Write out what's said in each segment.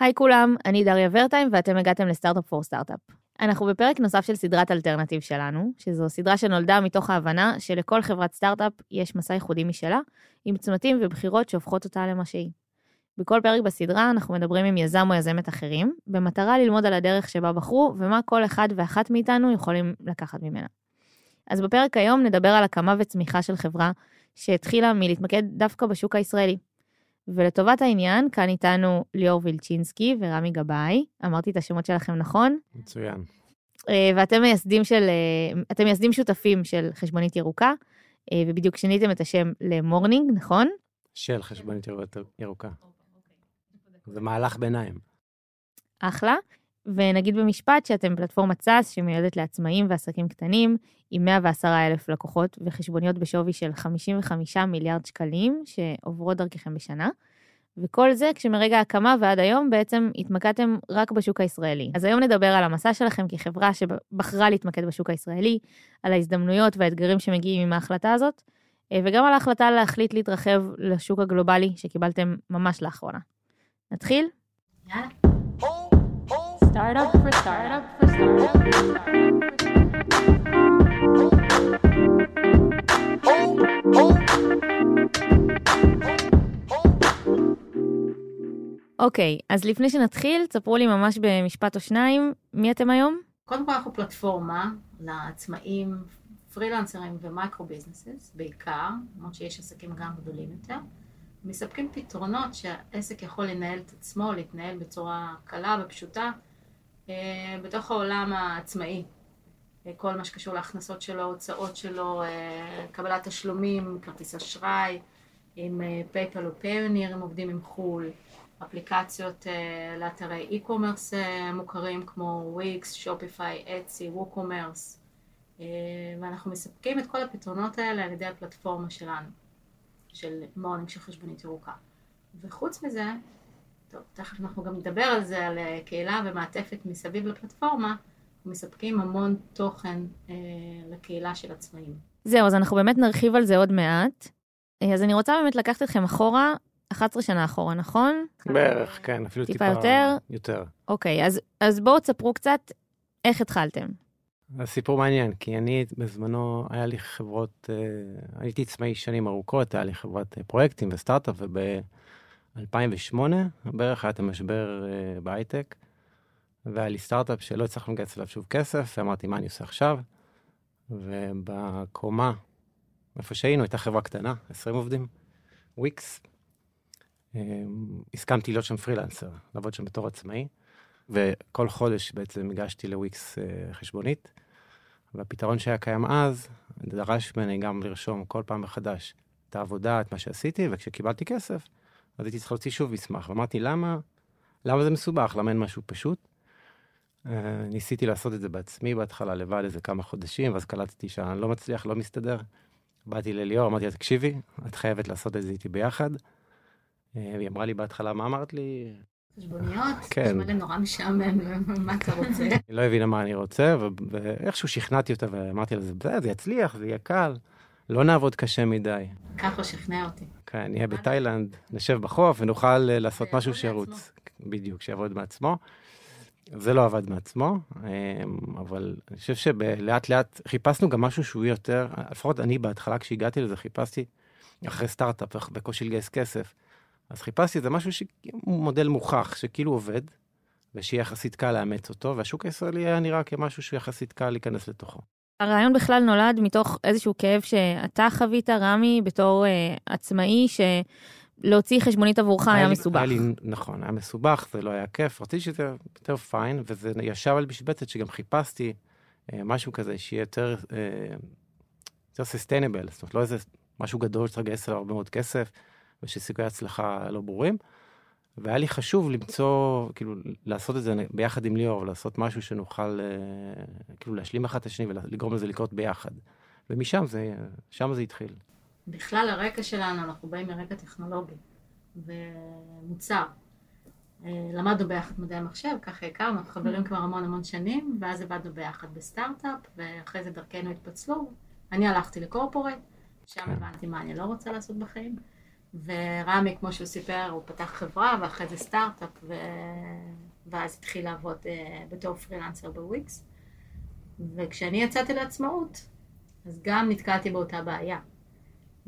היי כולם, אני דריה ורטהיים ואתם הגעתם ל Startup for Startup. אנחנו בפרק נוסף של סדרת אלטרנטיב שלנו, שזו סדרה שנולדה מתוך ההבנה שלכל חברת סטארט-אפ יש מסע ייחודי משלה, עם צמתים ובחירות שהופכות אותה למה שהיא. בכל פרק בסדרה אנחנו מדברים עם יזם או יזמת אחרים, במטרה ללמוד על הדרך שבה בחרו ומה כל אחד ואחת מאיתנו יכולים לקחת ממנה. אז בפרק היום נדבר על הקמה וצמיחה של חברה שהתחילה מלהתמקד דווקא בשוק הישראלי. ולטובת העניין, כאן איתנו ליאור וילצ'ינסקי ורמי גבאי. אמרתי את השמות שלכם נכון? מצוין. אה, ואתם מייסדים של, אה, אתם מייסדים שותפים של חשבונית ירוקה, אה, ובדיוק שיניתם את השם ל morning, נכון? של חשבונית ירוקה. זה מהלך ביניים. אחלה. ונגיד במשפט שאתם פלטפורמת SaaS שמיועדת לעצמאים ועסקים קטנים, עם 110 אלף לקוחות וחשבוניות בשווי של 55 מיליארד שקלים שעוברות דרככם בשנה. וכל זה כשמרגע ההקמה ועד היום בעצם התמקדתם רק בשוק הישראלי. אז היום נדבר על המסע שלכם כחברה שבחרה להתמקד בשוק הישראלי, על ההזדמנויות והאתגרים שמגיעים עם ההחלטה הזאת, וגם על ההחלטה להחליט להתרחב לשוק הגלובלי שקיבלתם ממש לאחרונה. נתחיל? יאללה. for startup for אוקיי, okay, אז לפני שנתחיל, תספרו לי ממש במשפט או שניים, מי אתם היום? קודם כל אנחנו פלטפורמה לעצמאים, פרילנסרים ומייקרו ביזנסס בעיקר, למרות שיש עסקים גם גדולים יותר. מספקים פתרונות שהעסק יכול לנהל את עצמו, להתנהל בצורה קלה ופשוטה, אה, בתוך העולם העצמאי. אה, כל מה שקשור להכנסות שלו, הוצאות שלו, אה, קבלת תשלומים, כרטיס אשראי, עם PayPal או Payoneer, הם עובדים עם חו"ל, אפליקציות לאתרי e-commerce מוכרים כמו Wix, Shopify, Etsy, WooCommerce, ואנחנו מספקים את כל הפתרונות האלה על ידי הפלטפורמה שלנו, של morning של חשבונית ירוקה. וחוץ מזה, טוב, תכף אנחנו גם נדבר על זה, על אה, קהילה ומעטפת מסביב לפלטפורמה, מספקים המון תוכן אה, לקהילה של עצמאים. זהו, אז אנחנו באמת נרחיב על זה עוד מעט. אה, אז אני רוצה באמת לקחת אתכם אחורה, 11 שנה אחורה, נכון? בערך, כן, אפילו טיפה, טיפה יותר. יותר. אוקיי, אז, אז בואו תספרו קצת איך התחלתם. זה סיפור מעניין, כי אני בזמנו, היה לי חברות, אה, הייתי עצמאי שנים ארוכות, היה לי חברת פרויקטים וסטארט-אפ, וב... 2008 בערך היה את המשבר בהייטק, והיה לי סטארט-אפ שלא הצלחנו לגייס עליו שוב כסף, ואמרתי, מה אני עושה עכשיו? ובקומה, איפה שהיינו, הייתה חברה קטנה, 20 עובדים, וויקס. Um, הסכמתי להיות שם פרילנסר, לעבוד שם בתור עצמאי, וכל חודש בעצם הגשתי לוויקס uh, חשבונית, והפתרון שהיה קיים אז, דרש ממני גם לרשום כל פעם מחדש את העבודה, את מה שעשיתי, וכשקיבלתי כסף, אז הייתי צריך להוציא שוב מסמך, ואמרתי, למה, למה זה מסובך? למה אין משהו פשוט? Uh, ניסיתי לעשות את זה בעצמי בהתחלה, לבד איזה כמה חודשים, ואז קלטתי שאני לא מצליח, לא מסתדר. באתי לליאור, אמרתי לה, תקשיבי, את חייבת לעשות את זה איתי ביחד. Uh, היא אמרה לי בהתחלה, מה אמרת לי? חשבוניות? כן. נשמע לי נורא משעמם, מה אתה רוצה? היא לא הבינה מה אני רוצה, ואיכשהו שכנעתי אותה ואמרתי לה, זה יצליח, זה יהיה קל. לא נעבוד קשה מדי. ככה שכנע אותי. כן, נהיה בתאילנד, נשב בחוף ונוכל אה, לעשות משהו שירוץ. בדיוק, שיעבוד מעצמו. זה לא עבד מעצמו, אמ, אבל אני חושב שלאט לאט חיפשנו גם משהו שהוא יותר, לפחות אני בהתחלה כשהגעתי לזה חיפשתי, אחרי סטארט-אפ, בקושי לגייס כסף, אז חיפשתי איזה משהו שהוא מודל מוכח, שכאילו עובד, ושיהיה יחסית קל לאמץ אותו, והשוק הישראלי היה נראה כמשהו שיחסית קל להיכנס לתוכו. הרעיון בכלל נולד מתוך איזשהו כאב שאתה חווית, רמי, בתור uh, עצמאי, שלהוציא חשבונית עבורך היה, היה מסובך. היה לי, נכון, היה מסובך, זה לא היה כיף. רציתי שזה יותר פיין, וזה ישב על משבצת שגם חיפשתי uh, משהו כזה שיהיה יותר, uh, יותר sustainable, זאת אומרת, לא איזה משהו גדול שצריך לגייס עליו הרבה מאוד כסף, ושסיכויי הצלחה לא ברורים. והיה לי חשוב למצוא, כאילו, לעשות את זה ביחד עם ליאור, לעשות משהו שנוכל, אה, כאילו, להשלים אחד את השני ולגרום לזה לקרות ביחד. ומשם זה, שם זה התחיל. בכלל הרקע שלנו, אנחנו באים מרקע טכנולוגי ומוצר. אה, למדנו ביחד מדעי המחשב, ככה הכרנו, חברים כבר המון המון שנים, ואז עבדנו ביחד בסטארט-אפ, ואחרי זה דרכנו התפצלו. אני הלכתי לקורפורט, שם כן. הבנתי מה אני לא רוצה לעשות בחיים. ורמי, כמו שהוא סיפר, הוא פתח חברה ואחרי זה סטארט-אפ, ואז התחיל לעבוד אה, בתור פרילנסר בוויקס. וכשאני יצאתי לעצמאות, אז גם נתקלתי באותה בעיה.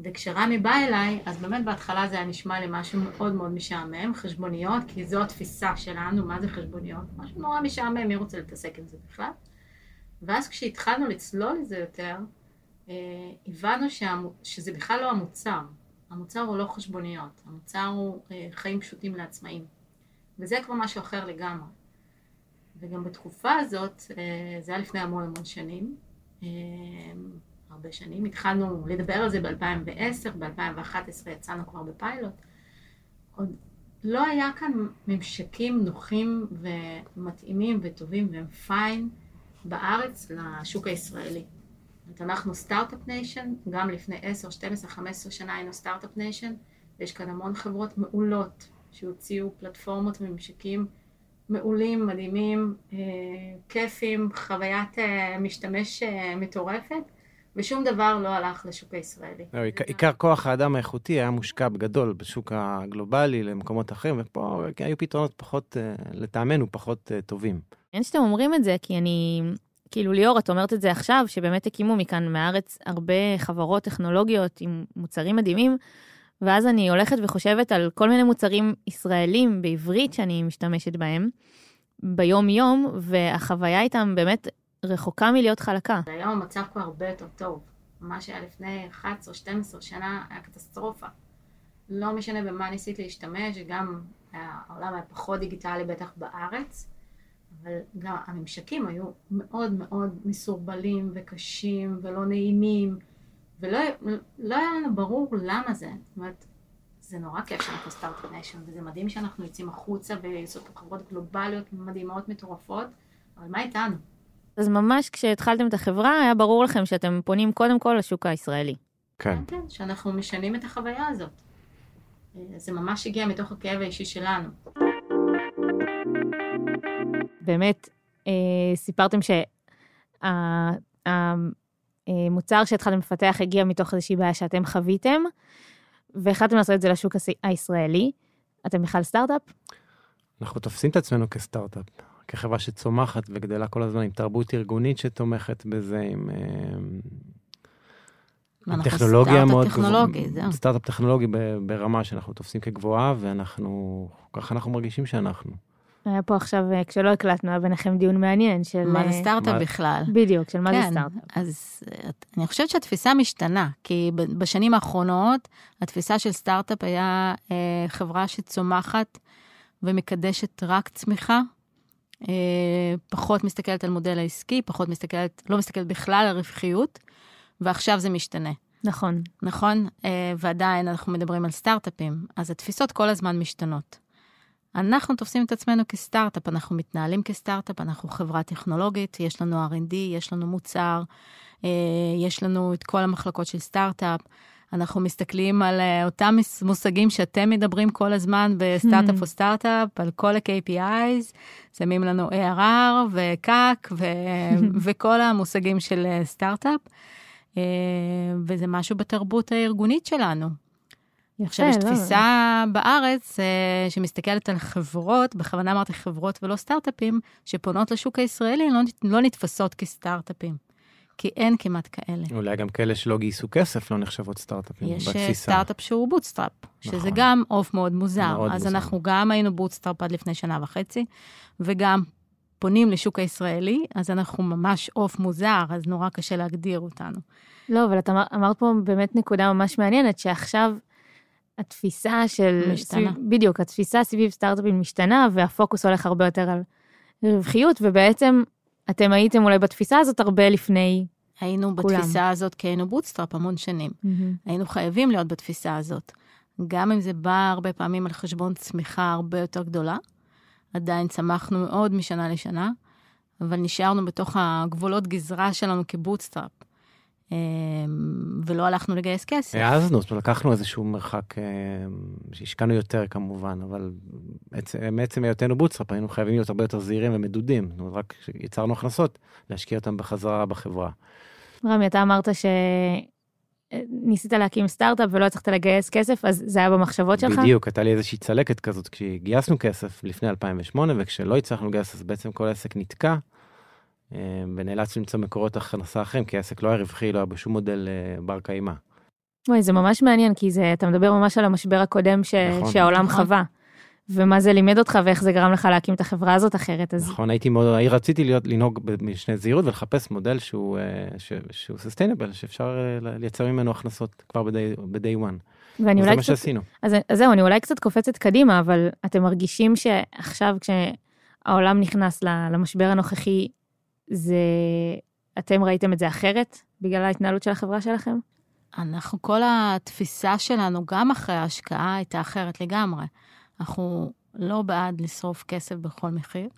וכשרמי בא אליי, אז באמת בהתחלה זה היה נשמע לי משהו מאוד מאוד משעמם, חשבוניות, כי זו התפיסה שלנו, מה זה חשבוניות? משהו נורא משעמם, מי רוצה להתעסק עם זה בכלל? ואז כשהתחלנו לצלול לזה יותר, אה, הבנו שהמ... שזה בכלל לא המוצר. המוצר הוא לא חשבוניות, המוצר הוא אה, חיים פשוטים לעצמאים. וזה כבר משהו אחר לגמרי. וגם בתקופה הזאת, אה, זה היה לפני המון המון שנים, אה, הרבה שנים, התחלנו לדבר על זה ב-2010, ב-2011 יצאנו כבר בפיילוט. עוד לא היה כאן ממשקים נוחים ומתאימים וטובים והם פיין בארץ לשוק הישראלי. זאת אנחנו Startup Nation, גם לפני 10, 12, 15 שנה היינו Startup Nation, ויש כאן המון חברות מעולות שהוציאו פלטפורמות וממשקים מעולים, מדהימים, אה, כיפים, חוויית אה, משתמש אה, מטורפת, ושום דבר לא הלך לשוק הישראלי. לא, עיקר כוח האדם האיכותי היה מושקע בגדול בשוק הגלובלי למקומות אחרים, ופה היו פתרונות פחות, לטעמנו, פחות טובים. אין שאתם אומרים את זה, כי אני, כאילו ליאור, את אומרת את זה עכשיו, שבאמת הקימו מכאן מהארץ הרבה חברות טכנולוגיות עם מוצרים מדהימים, ואז אני הולכת וחושבת על כל מיני מוצרים ישראלים בעברית שאני משתמשת בהם ביום-יום, והחוויה איתם באמת רחוקה מלהיות חלקה. היום המצב כבר הרבה יותר טוב. מה שהיה לפני 11-12 שנה היה קטסטרופה. לא משנה במה ניסית להשתמש, גם העולם היה פחות דיגיטלי בטח בארץ, אבל גם הממשקים היו מאוד מאוד מסורבלים וקשים ולא נעימים. ולא לא היה לנו ברור למה זה. זאת אומרת, זה נורא כיף שאנחנו Startup Nation, וזה מדהים שאנחנו יוצאים החוצה ויוצאות חברות גלובליות מדהימות, מטורפות, אבל מה איתנו? אז ממש כשהתחלתם את החברה, היה ברור לכם שאתם פונים קודם כל לשוק הישראלי. כן. כן, כן, שאנחנו משנים את החוויה הזאת. זה ממש הגיע מתוך הכאב האישי שלנו. באמת, אה, סיפרתם שה... המוצר שהתחלתם לפתח הגיע מתוך איזושהי בעיה שאתם חוויתם, והחלטתם לעשות את זה לשוק הישראלי. אתם בכלל סטארט-אפ? אנחנו תופסים את עצמנו כסטארט-אפ, כחברה שצומחת וגדלה כל הזמן עם תרבות ארגונית שתומכת בזה, עם... עם טכנולוגיה מאוד גבוהה, סטארט-אפ טכנולוגי ברמה שאנחנו תופסים כגבוהה, ואנחנו, ככה אנחנו מרגישים שאנחנו. היה פה עכשיו, אה, כשלא הקלטנו, היה ביניכם דיון מעניין של... מה זה אה, סטארט-אפ בכלל? בדיוק, של מה כן, זה סטארט-אפ. אז אה, אני חושבת שהתפיסה משתנה, כי בשנים האחרונות, התפיסה של סטארט-אפ היה אה, חברה שצומחת ומקדשת רק צמיחה, אה, פחות מסתכלת על מודל העסקי, פחות מסתכלת, לא מסתכלת בכלל על רווחיות, ועכשיו זה משתנה. נכון. נכון? אה, ועדיין אנחנו מדברים על סטארט-אפים, אז התפיסות כל הזמן משתנות. אנחנו תופסים את עצמנו כסטארט-אפ, אנחנו מתנהלים כסטארט-אפ, אנחנו חברה טכנולוגית, יש לנו R&D, יש לנו מוצר, אה, יש לנו את כל המחלקות של סטארט-אפ. אנחנו מסתכלים על אה, אותם מושגים שאתם מדברים כל הזמן בסטארט-אפ או סטארט-אפ, על כל ה-KPIs, שמים לנו ARR ו-CAC וכל המושגים של אה, סטארט-אפ, וזה משהו בתרבות הארגונית שלנו. עכשיו, יש לא. תפיסה בארץ אה, שמסתכלת על חברות, בכוונה אמרתי חברות ולא סטארט-אפים, שפונות לשוק הישראלי, לא, לא נתפסות כסטארט-אפים. כי אין כמעט כאלה. אולי גם כאלה שלא גייסו כסף לא נחשבות סטארט-אפים יש אה, בתפיסה. יש סטארט-אפ שהוא bootstrap, נכון. שזה גם עוף מאוד מוזר. מאוד אז מוזר. אנחנו גם היינו bootstrap עד לפני שנה וחצי, וגם פונים לשוק הישראלי, אז אנחנו ממש עוף מוזר, אז נורא קשה להגדיר אותנו. לא, אבל את אמר, אמרת פה באמת נקודה ממש מעניינת, שעכשיו... התפיסה של... משתנה. סביב, בדיוק, התפיסה סביב סטארט-אפים משתנה, והפוקוס הולך הרבה יותר על רווחיות, ובעצם אתם הייתם אולי בתפיסה הזאת הרבה לפני היינו כולם. בתפיסה הזאת כי היינו bootstrap המון שנים. Mm-hmm. היינו חייבים להיות בתפיסה הזאת. גם אם זה בא הרבה פעמים על חשבון צמיחה הרבה יותר גדולה, עדיין צמחנו מאוד משנה לשנה, אבל נשארנו בתוך הגבולות גזרה שלנו כ bootstrap. אמ, ולא הלכנו לגייס כסף. העזנו, זאת אומרת, לקחנו איזשהו מרחק, אמ, שהשקענו יותר כמובן, אבל מעצם היותנו bootstrap היינו חייבים להיות הרבה יותר זהירים ומדודים, זאת אומרת, רק כשיצרנו הכנסות, להשקיע אותם בחזרה בחברה. רמי, אתה אמרת ש... ניסית להקים סטארט-אפ ולא הצלחת לגייס כסף, אז זה היה במחשבות שלך? בדיוק, הייתה לי איזושהי צלקת כזאת כשגייסנו כסף לפני 2008, וכשלא הצלחנו לגייס, אז בעצם כל העסק נתקע, ונאלץ למצוא מקורות הכנסה אחרים, כי העסק לא היה רווחי, לא היה בשום מודל אה, בר קיימא. וואי, זה ממש מעניין, כי זה, אתה מדבר ממש על המשבר הקודם ש, נכון. שהעולם נכון. חווה. ומה זה לימד אותך ואיך זה גרם לך להקים את החברה הזאת אחרת. אז נכון, הייתי מאוד, רציתי להיות, לנהוג במשנה זהירות ולחפש מודל שהוא, אה, ש- שהוא sustainable, שאפשר אה, לייצר ממנו הכנסות כבר ב-day one. ואני אולי מה קצת, שעשינו. אז, אז זהו, אני אולי קצת קופצת קדימה, אבל אתם מרגישים שעכשיו כשהעולם נכנס למשבר הנוכחי, זה, אתם ראיתם את זה אחרת בגלל ההתנהלות של החברה שלכם? אנחנו, כל התפיסה שלנו, גם אחרי ההשקעה, הייתה אחרת לגמרי. אנחנו לא בעד לשרוף כסף בכל מחיר,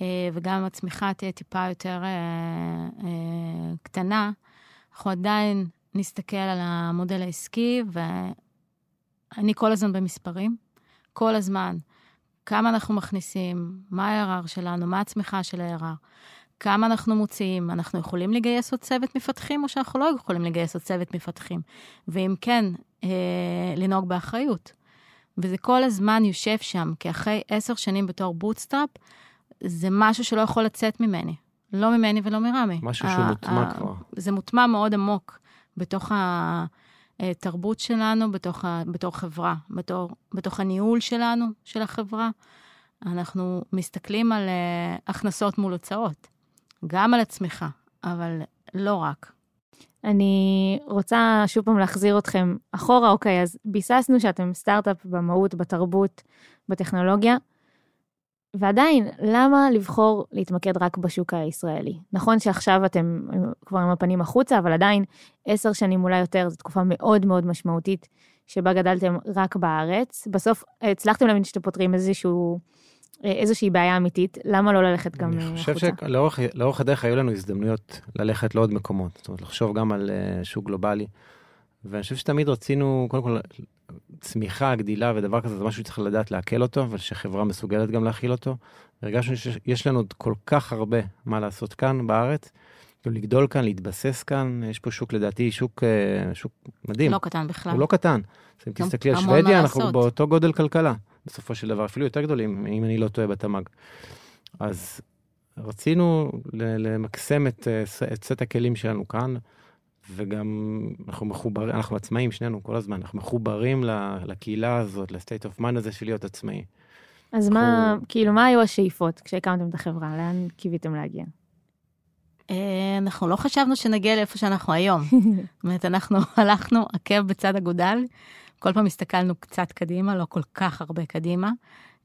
אה, וגם אם הצמיחה תהיה טיפה יותר אה, אה, קטנה, אנחנו עדיין נסתכל על המודל העסקי, ואני כל הזמן במספרים, כל הזמן. כמה אנחנו מכניסים, מה ה-ARR שלנו, מה הצמיחה של ה-ARR, כמה אנחנו מוציאים, אנחנו יכולים לגייס עוד צוות מפתחים, או שאנחנו לא יכולים לגייס עוד צוות מפתחים? ואם כן, אה, לנהוג באחריות. וזה כל הזמן יושב שם, כי אחרי עשר שנים בתור bootstrap, זה משהו שלא יכול לצאת ממני. לא ממני ולא מרמי. משהו שהוא ה- מוטמע ה- כבר. זה מוטמע מאוד עמוק בתוך התרבות שלנו, בתוך ה, בתור חברה, בתור, בתוך הניהול שלנו, של החברה. אנחנו מסתכלים על uh, הכנסות מול הוצאות, גם על הצמיחה, אבל לא רק. אני רוצה שוב פעם להחזיר אתכם אחורה, אוקיי, אז ביססנו שאתם סטארט-אפ במהות, בתרבות, בטכנולוגיה, ועדיין, למה לבחור להתמקד רק בשוק הישראלי? נכון שעכשיו אתם כבר עם הפנים החוצה, אבל עדיין עשר שנים אולי יותר, זו תקופה מאוד מאוד משמעותית שבה גדלתם רק בארץ. בסוף הצלחתם להבין שאתם פותרים איזשהו, איזושהי בעיה אמיתית, למה לא ללכת גם אני החוצה? חושב שלאורך לאורך הדרך היו לנו הזדמנויות ללכת לעוד מקומות, זאת אומרת, לחשוב גם על אה, שוק גלובלי. ואני חושב שתמיד רצינו, קודם כל, צמיחה, גדילה ודבר כזה, זה משהו שצריך לדעת לעכל אותו, אבל שחברה מסוגלת גם להכיל אותו. הרגשנו שיש לנו עוד כל כך הרבה מה לעשות כאן בארץ, לגדול כאן, להתבסס כאן, יש פה שוק לדעתי, שוק, אה, שוק מדהים. לא קטן בכלל. הוא לא קטן. אז אם תסתכלי על שוודיה, אנחנו. באותו גודל כלכלה, בסופו של דבר, אפילו יותר גדולים, אם אני לא טועה בתמ"ג. אז רצינו למקסם את, אה, את סט הכלים שלנו כאן, וגם אנחנו מחוברים, אנחנו עצמאים שנינו כל הזמן, אנחנו מחוברים לקהילה הזאת, לסטייט אוף מן הזה של להיות עצמאי. אז מה, אנחנו- כאילו, מה היו השאיפות כשהקמתם את החברה? לאן קיוויתם להגיע? אה, אנחנו לא חשבנו שנגיע לאיפה שאנחנו היום. זאת אומרת, אנחנו הלכנו עקב בצד אגודל, כל פעם הסתכלנו קצת קדימה, לא כל כך הרבה קדימה,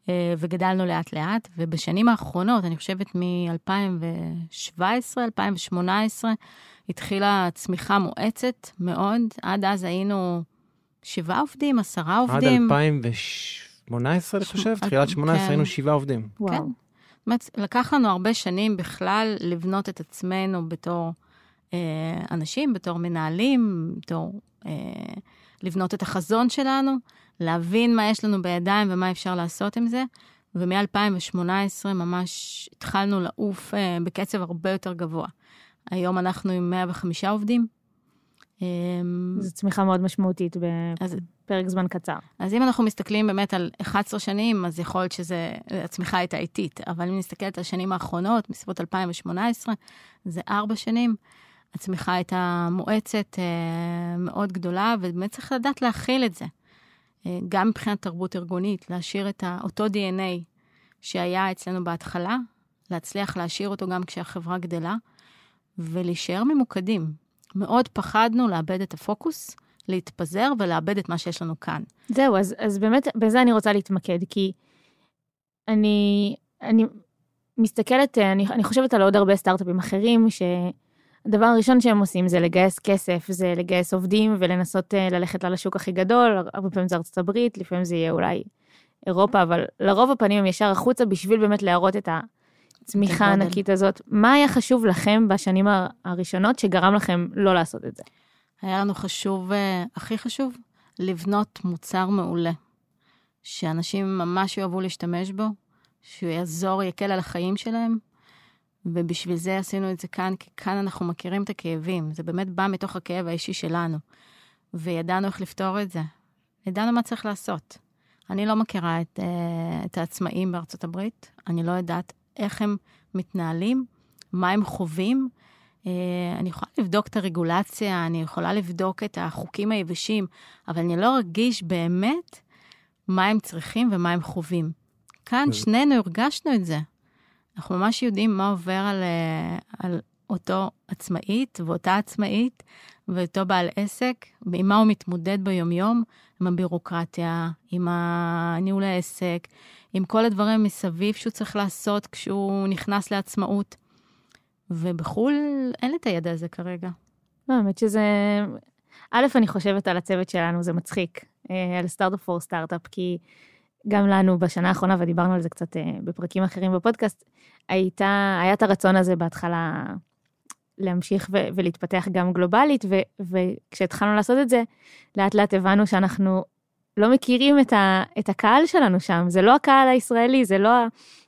אה, וגדלנו לאט-לאט, ובשנים האחרונות, אני חושבת מ-2017, 2018, התחילה צמיחה מואצת מאוד. עד אז היינו שבעה עובדים, עשרה עד עובדים. 2018, אני ש- חושב, עד- תחילת 18 כן. היינו שבעה עובדים. וואו. כן. אומרת, לקח לנו הרבה שנים בכלל לבנות את עצמנו בתור אה, אנשים, בתור מנהלים, בתור אה, לבנות את החזון שלנו, להבין מה יש לנו בידיים ומה אפשר לעשות עם זה. ומ-2018 ממש התחלנו לעוף אה, בקצב הרבה יותר גבוה. היום אנחנו עם 105 עובדים. אה, זו צמיחה מאוד משמעותית אז בפרק זמן קצר. אז אם אנחנו מסתכלים באמת על 11 שנים, אז יכול להיות שזה, הצמיחה הייתה איטית. אבל אם נסתכלת על השנים האחרונות, מסביבות 2018, זה ארבע שנים, הצמיחה הייתה מואצת, אה, מאוד גדולה, ובאמת צריך לדעת להכיל את זה. אה, גם מבחינת תרבות ארגונית, להשאיר את אותו DNA שהיה אצלנו בהתחלה, להצליח להשאיר אותו גם כשהחברה גדלה, ולהישאר ממוקדים. מאוד פחדנו לאבד את הפוקוס, להתפזר ולאבד את מה שיש לנו כאן. זהו, אז, אז באמת, בזה אני רוצה להתמקד, כי אני, אני מסתכלת, אה, אני, אני חושבת על עוד הרבה סטארט-אפים אחרים, שהדבר הראשון שהם עושים זה לגייס כסף, זה לגייס עובדים ולנסות אה, ללכת על השוק הכי גדול, הרבה פעמים זה ארצות הברית, לפעמים זה יהיה אולי אירופה, אבל לרוב הפנים הם ישר החוצה בשביל באמת להראות את הצמיחה. הענקית הזאת. מה היה חשוב לכם בשנים הראשונות שגרם לכם לא לעשות את זה? היה לנו חשוב, אה, הכי חשוב, לבנות מוצר מעולה, שאנשים ממש יאהבו להשתמש בו, שהוא יעזור, יקל על החיים שלהם, ובשביל זה עשינו את זה כאן, כי כאן אנחנו מכירים את הכאבים. זה באמת בא מתוך הכאב האישי שלנו. וידענו איך לפתור את זה. ידענו מה צריך לעשות. אני לא מכירה את, uh, את העצמאים בארצות הברית, אני לא יודעת איך הם מתנהלים, מה הם חווים. Uh, אני יכולה לבדוק את הרגולציה, אני יכולה לבדוק את החוקים היבשים, אבל אני לא ארגיש באמת מה הם צריכים ומה הם חווים. כאן שנינו הרגשנו את זה. אנחנו ממש יודעים מה עובר על, אה, על אותו עצמאית ואותה עצמאית ואותו בעל עסק, ועם מה הוא מתמודד ביומיום, עם הבירוקרטיה, עם ניהול העסק, עם כל הדברים מסביב שהוא צריך לעשות כשהוא נכנס לעצמאות. ובחו"ל אין את הידע הזה כרגע. לא, האמת שזה... א', אני חושבת על הצוות שלנו, זה מצחיק, אה, על סטארט-אפ פור סטארט-אפ, כי גם לנו בשנה האחרונה, ודיברנו על זה קצת אה, בפרקים אחרים בפודקאסט, הייתה, היה את הרצון הזה בהתחלה להמשיך ו- ולהתפתח גם גלובלית, ו- וכשהתחלנו לעשות את זה, לאט לאט הבנו שאנחנו לא מכירים את, ה- את הקהל שלנו שם, זה לא הקהל הישראלי, זה לא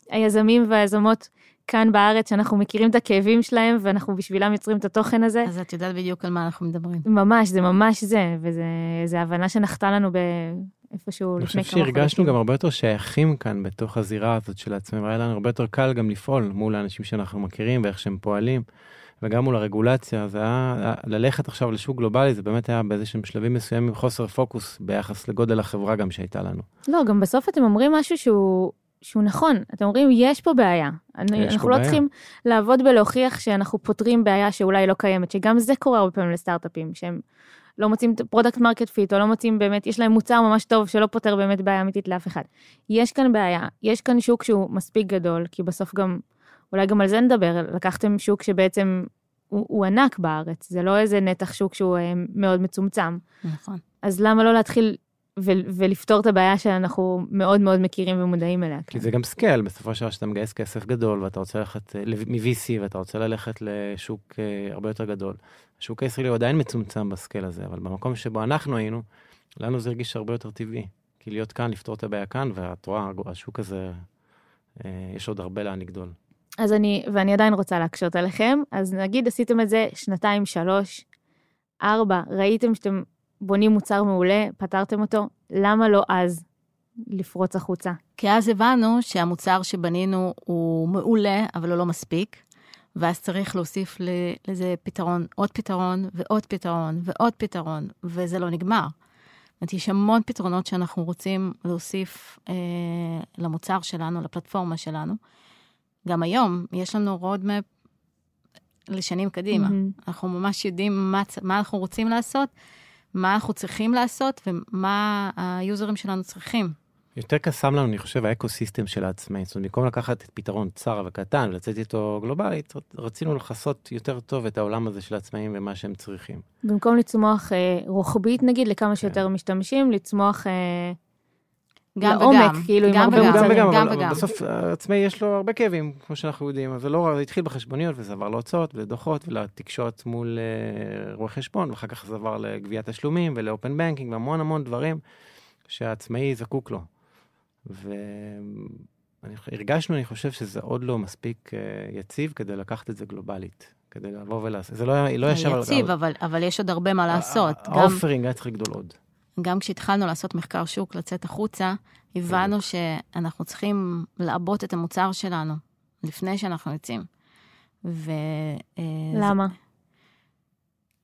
היזמים והיזמות כאן בארץ, שאנחנו מכירים את הכאבים שלהם, ואנחנו בשבילם יוצרים את התוכן הזה. אז את יודעת בדיוק על מה אנחנו מדברים. ממש, זה ממש זה, וזו הבנה שנחתה לנו ב... איפשהו לפני כמה חודשים. אני חושב שהרגשנו גם הרבה יותר שייכים כאן בתוך הזירה הזאת של עצמם, היה לנו הרבה יותר קל גם לפעול מול האנשים שאנחנו מכירים ואיך שהם פועלים. וגם מול הרגולציה, זה היה, ללכת עכשיו לשוק גלובלי, זה באמת היה באיזשהם שלבים מסוימים חוסר פוקוס ביחס לגודל החברה גם שהייתה לנו. לא, גם בסוף אתם אומרים משהו שהוא, שהוא נכון. אתם אומרים, יש פה בעיה. יש אנחנו פה לא בעיה. צריכים לעבוד בלהוכיח שאנחנו פותרים בעיה שאולי לא קיימת, שגם זה קורה הרבה פעמים לסטארט-אפים, שהם לא מוצאים product market fit, או לא מוצאים באמת, יש להם מוצר ממש טוב שלא פותר באמת בעיה אמיתית לאף אחד. יש כאן בעיה, יש כאן שוק שהוא מספיק גדול, כי בסוף גם... אולי גם על זה נדבר, לקחתם שוק שבעצם הוא, הוא ענק בארץ, זה לא איזה נתח שוק שהוא אה, מאוד מצומצם. נכון. אז למה לא להתחיל ו- ולפתור את הבעיה שאנחנו מאוד מאוד מכירים ומודעים אליה. כי זה גם scale, בסופו של דבר שאתה מגייס כסף גדול ואתה רוצה ללכת אה, מ-VC ואתה רוצה ללכת לשוק אה, הרבה יותר גדול. השוק הישראלי הוא עדיין מצומצם בסקייל הזה, אבל במקום שבו אנחנו היינו, לנו זה הרגיש הרבה יותר טבעי. כי להיות כאן, לפתור את הבעיה כאן, ואת רואה, השוק הזה, יש עוד הרבה לאן לגדול. אז אני, ואני עדיין רוצה להקשות עליכם, אז נגיד עשיתם את זה שנתיים, שלוש, ארבע, ראיתם שאתם בונים מוצר מעולה, פתרתם אותו, למה לא אז לפרוץ החוצה? כי אז הבנו שהמוצר שבנינו הוא מעולה, אבל הוא לא מספיק, ואז צריך להוסיף לזה פתרון, עוד פתרון ועוד פתרון ועוד פתרון, וזה לא נגמר. זאת אומרת, יש המון פתרונות שאנחנו רוצים להוסיף אה, למוצר שלנו, לפלטפורמה שלנו. גם היום יש לנו roadmap לשנים קדימה. Mm-hmm. אנחנו ממש יודעים מה, מה אנחנו רוצים לעשות, מה אנחנו צריכים לעשות ומה היוזרים שלנו צריכים. יותר קסם לנו, אני חושב, ה ecosystem של העצמאים. זאת אומרת, במקום לקחת את פתרון צר וקטן ולצאת איתו גלובלית, רצינו לכסות יותר טוב את העולם הזה של העצמאים ומה שהם צריכים. במקום לצמוח אה, רוחבית, נגיד, לכמה שיותר כן. משתמשים, לצמוח אה, גם לעומק, וגם, כאילו, גם עם הרבה וגם, מוצרים. גם וגם, אבל, אבל בסוף עצמאי יש לו הרבה כאבים, כמו שאנחנו יודעים, אז זה לא, זה התחיל בחשבוניות וזה עבר להוצאות ולדוחות ולתקשורת מול uh, רואי חשבון, ואחר כך זה עבר לגביית תשלומים ולאופן בנקינג והמון המון דברים שהעצמאי זקוק לו. והרגשנו, אני חושב שזה עוד לא מספיק uh, יציב כדי לקחת את זה גלובלית. כדי לבוא ולעשות, זה לא, לא ישב... יציב, אבל, אבל יש עוד הרבה מה לעשות. ה offering היה צריך לגדול עוד. גם כשהתחלנו לעשות מחקר שוק, לצאת החוצה, הבנו שאנחנו צריכים לעבות את המוצר שלנו לפני שאנחנו יוצאים. ו... אה, למה? זה...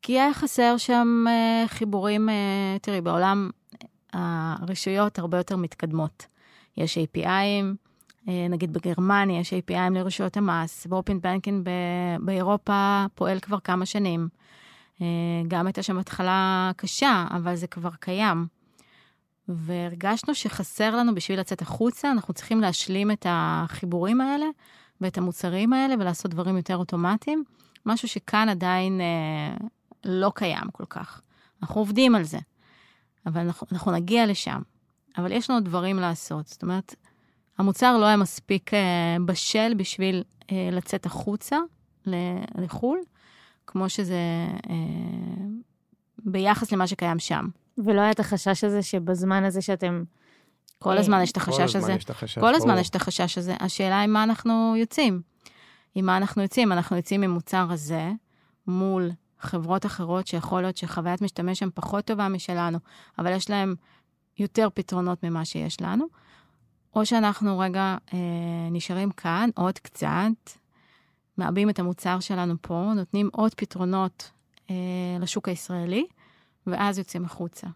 כי היה חסר שם אה, חיבורים, אה, תראי, בעולם הרשויות הרבה יותר מתקדמות. יש API ים, נגיד בגרמניה יש API ים לרשויות המס, ב open banking באירופה פועל כבר כמה שנים. אה, גם הייתה שם התחלה קשה, אבל זה כבר קיים. והרגשנו שחסר לנו בשביל לצאת החוצה, אנחנו צריכים להשלים את החיבורים האלה ואת המוצרים האלה ולעשות דברים יותר אוטומטיים, משהו שכאן עדיין אה, לא קיים כל כך. אנחנו עובדים על זה, אבל אנחנו, אנחנו נגיע לשם. אבל יש לנו דברים לעשות. זאת אומרת, המוצר לא היה מספיק אה, בשל בשביל אה, לצאת החוצה לחו"ל, כמו שזה אה, ביחס למה שקיים שם. ולא היה את החשש הזה שבזמן הזה שאתם... כל הזמן יש את החשש הזה. כל הזמן יש את החשש הזה. השאלה היא מה אנחנו יוצאים. עם מה אנחנו יוצאים? אנחנו יוצאים עם מוצר הזה מול חברות אחרות שיכול להיות שחוויית משתמש שם פחות טובה משלנו, אבל יש להם יותר פתרונות ממה שיש לנו, או שאנחנו רגע אה, נשארים כאן עוד קצת, מעבים את המוצר שלנו פה, נותנים עוד פתרונות אה, לשוק הישראלי, ואז יוצאים החוצה.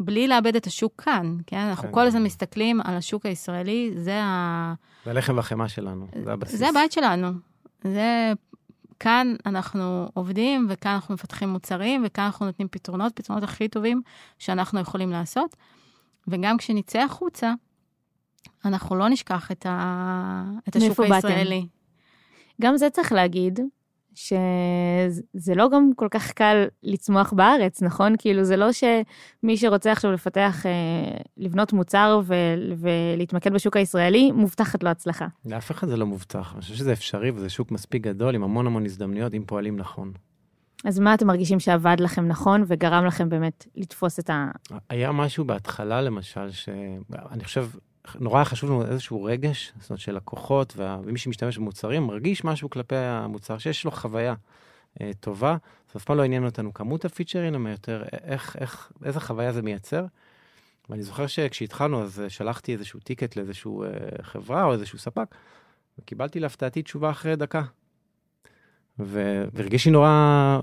בלי לאבד את השוק כאן, כן? אנחנו כן. כל הזמן מסתכלים על השוק הישראלי, זה ה... זה הלחם והחמאה שלנו, זה הבסיס. זה הבית שלנו. זה... כאן אנחנו עובדים, וכאן אנחנו מפתחים מוצרים, וכאן אנחנו נותנים פתרונות, פתרונות הכי טובים שאנחנו יכולים לעשות. וגם כשנצא החוצה, אנחנו לא נשכח את, ה... את השוק? הישראלי. גם זה צריך להגיד, שזה לא גם כל כך קל לצמוח בארץ, נכון? כאילו, זה לא שמי שרוצה עכשיו לפתח, אה, לבנות מוצר ו- ולהתמקד בשוק הישראלי, מובטחת לו הצלחה. לאף אחד זה לא מובטח. אני חושב שזה אפשרי וזה שוק מספיק גדול עם המון המון הזדמנויות, אם פועלים נכון. אז מה אתם מרגישים שעבד לכם נכון וגרם לכם באמת לתפוס את ה... היה משהו בהתחלה, למשל, שאני חושב, נורא חשוב לנו איזשהו רגש, זאת אומרת, של לקוחות, וה- ומי שמשתמש במוצרים מרגיש משהו כלפי המוצר, שיש לו חוויה אה, טובה. אז אף פעם לא עניין אותנו כמות הפיצ'רים, אלא יותר איך, איך, איזה חוויה זה מייצר. ואני זוכר שכשהתחלנו, אז אה, שלחתי איזשהו טיקט לאיזשהו אה, חברה או איזשהו ספק, וקיבלתי להפתעתי תשובה אחרי דקה. והרגשתי נורא,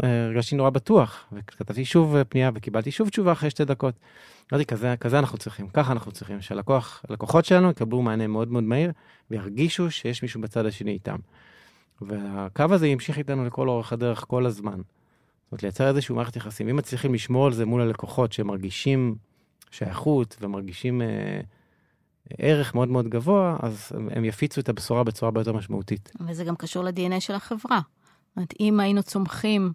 אה, הרגשתי נורא בטוח, וכתבתי שוב אה, פנייה וקיבלתי שוב תשובה אחרי שתי דקות. אמרתי, כזה, כזה אנחנו צריכים, ככה אנחנו צריכים, שהלקוח, הלקוחות שלנו יקבלו מענה מאוד מאוד מהיר, וירגישו שיש מישהו בצד השני איתם. והקו הזה ימשיך איתנו לכל אורך הדרך כל הזמן. זאת אומרת, לייצר איזושהי מערכת יחסים. אם מצליחים לשמור על זה מול הלקוחות שמרגישים שייכות ומרגישים אה, ערך מאוד מאוד גבוה, אז הם יפיצו את הבשורה בצורה הרבה יותר משמעותית. וזה גם קשור ל-DNA של החברה. אומרת, אם היינו צומחים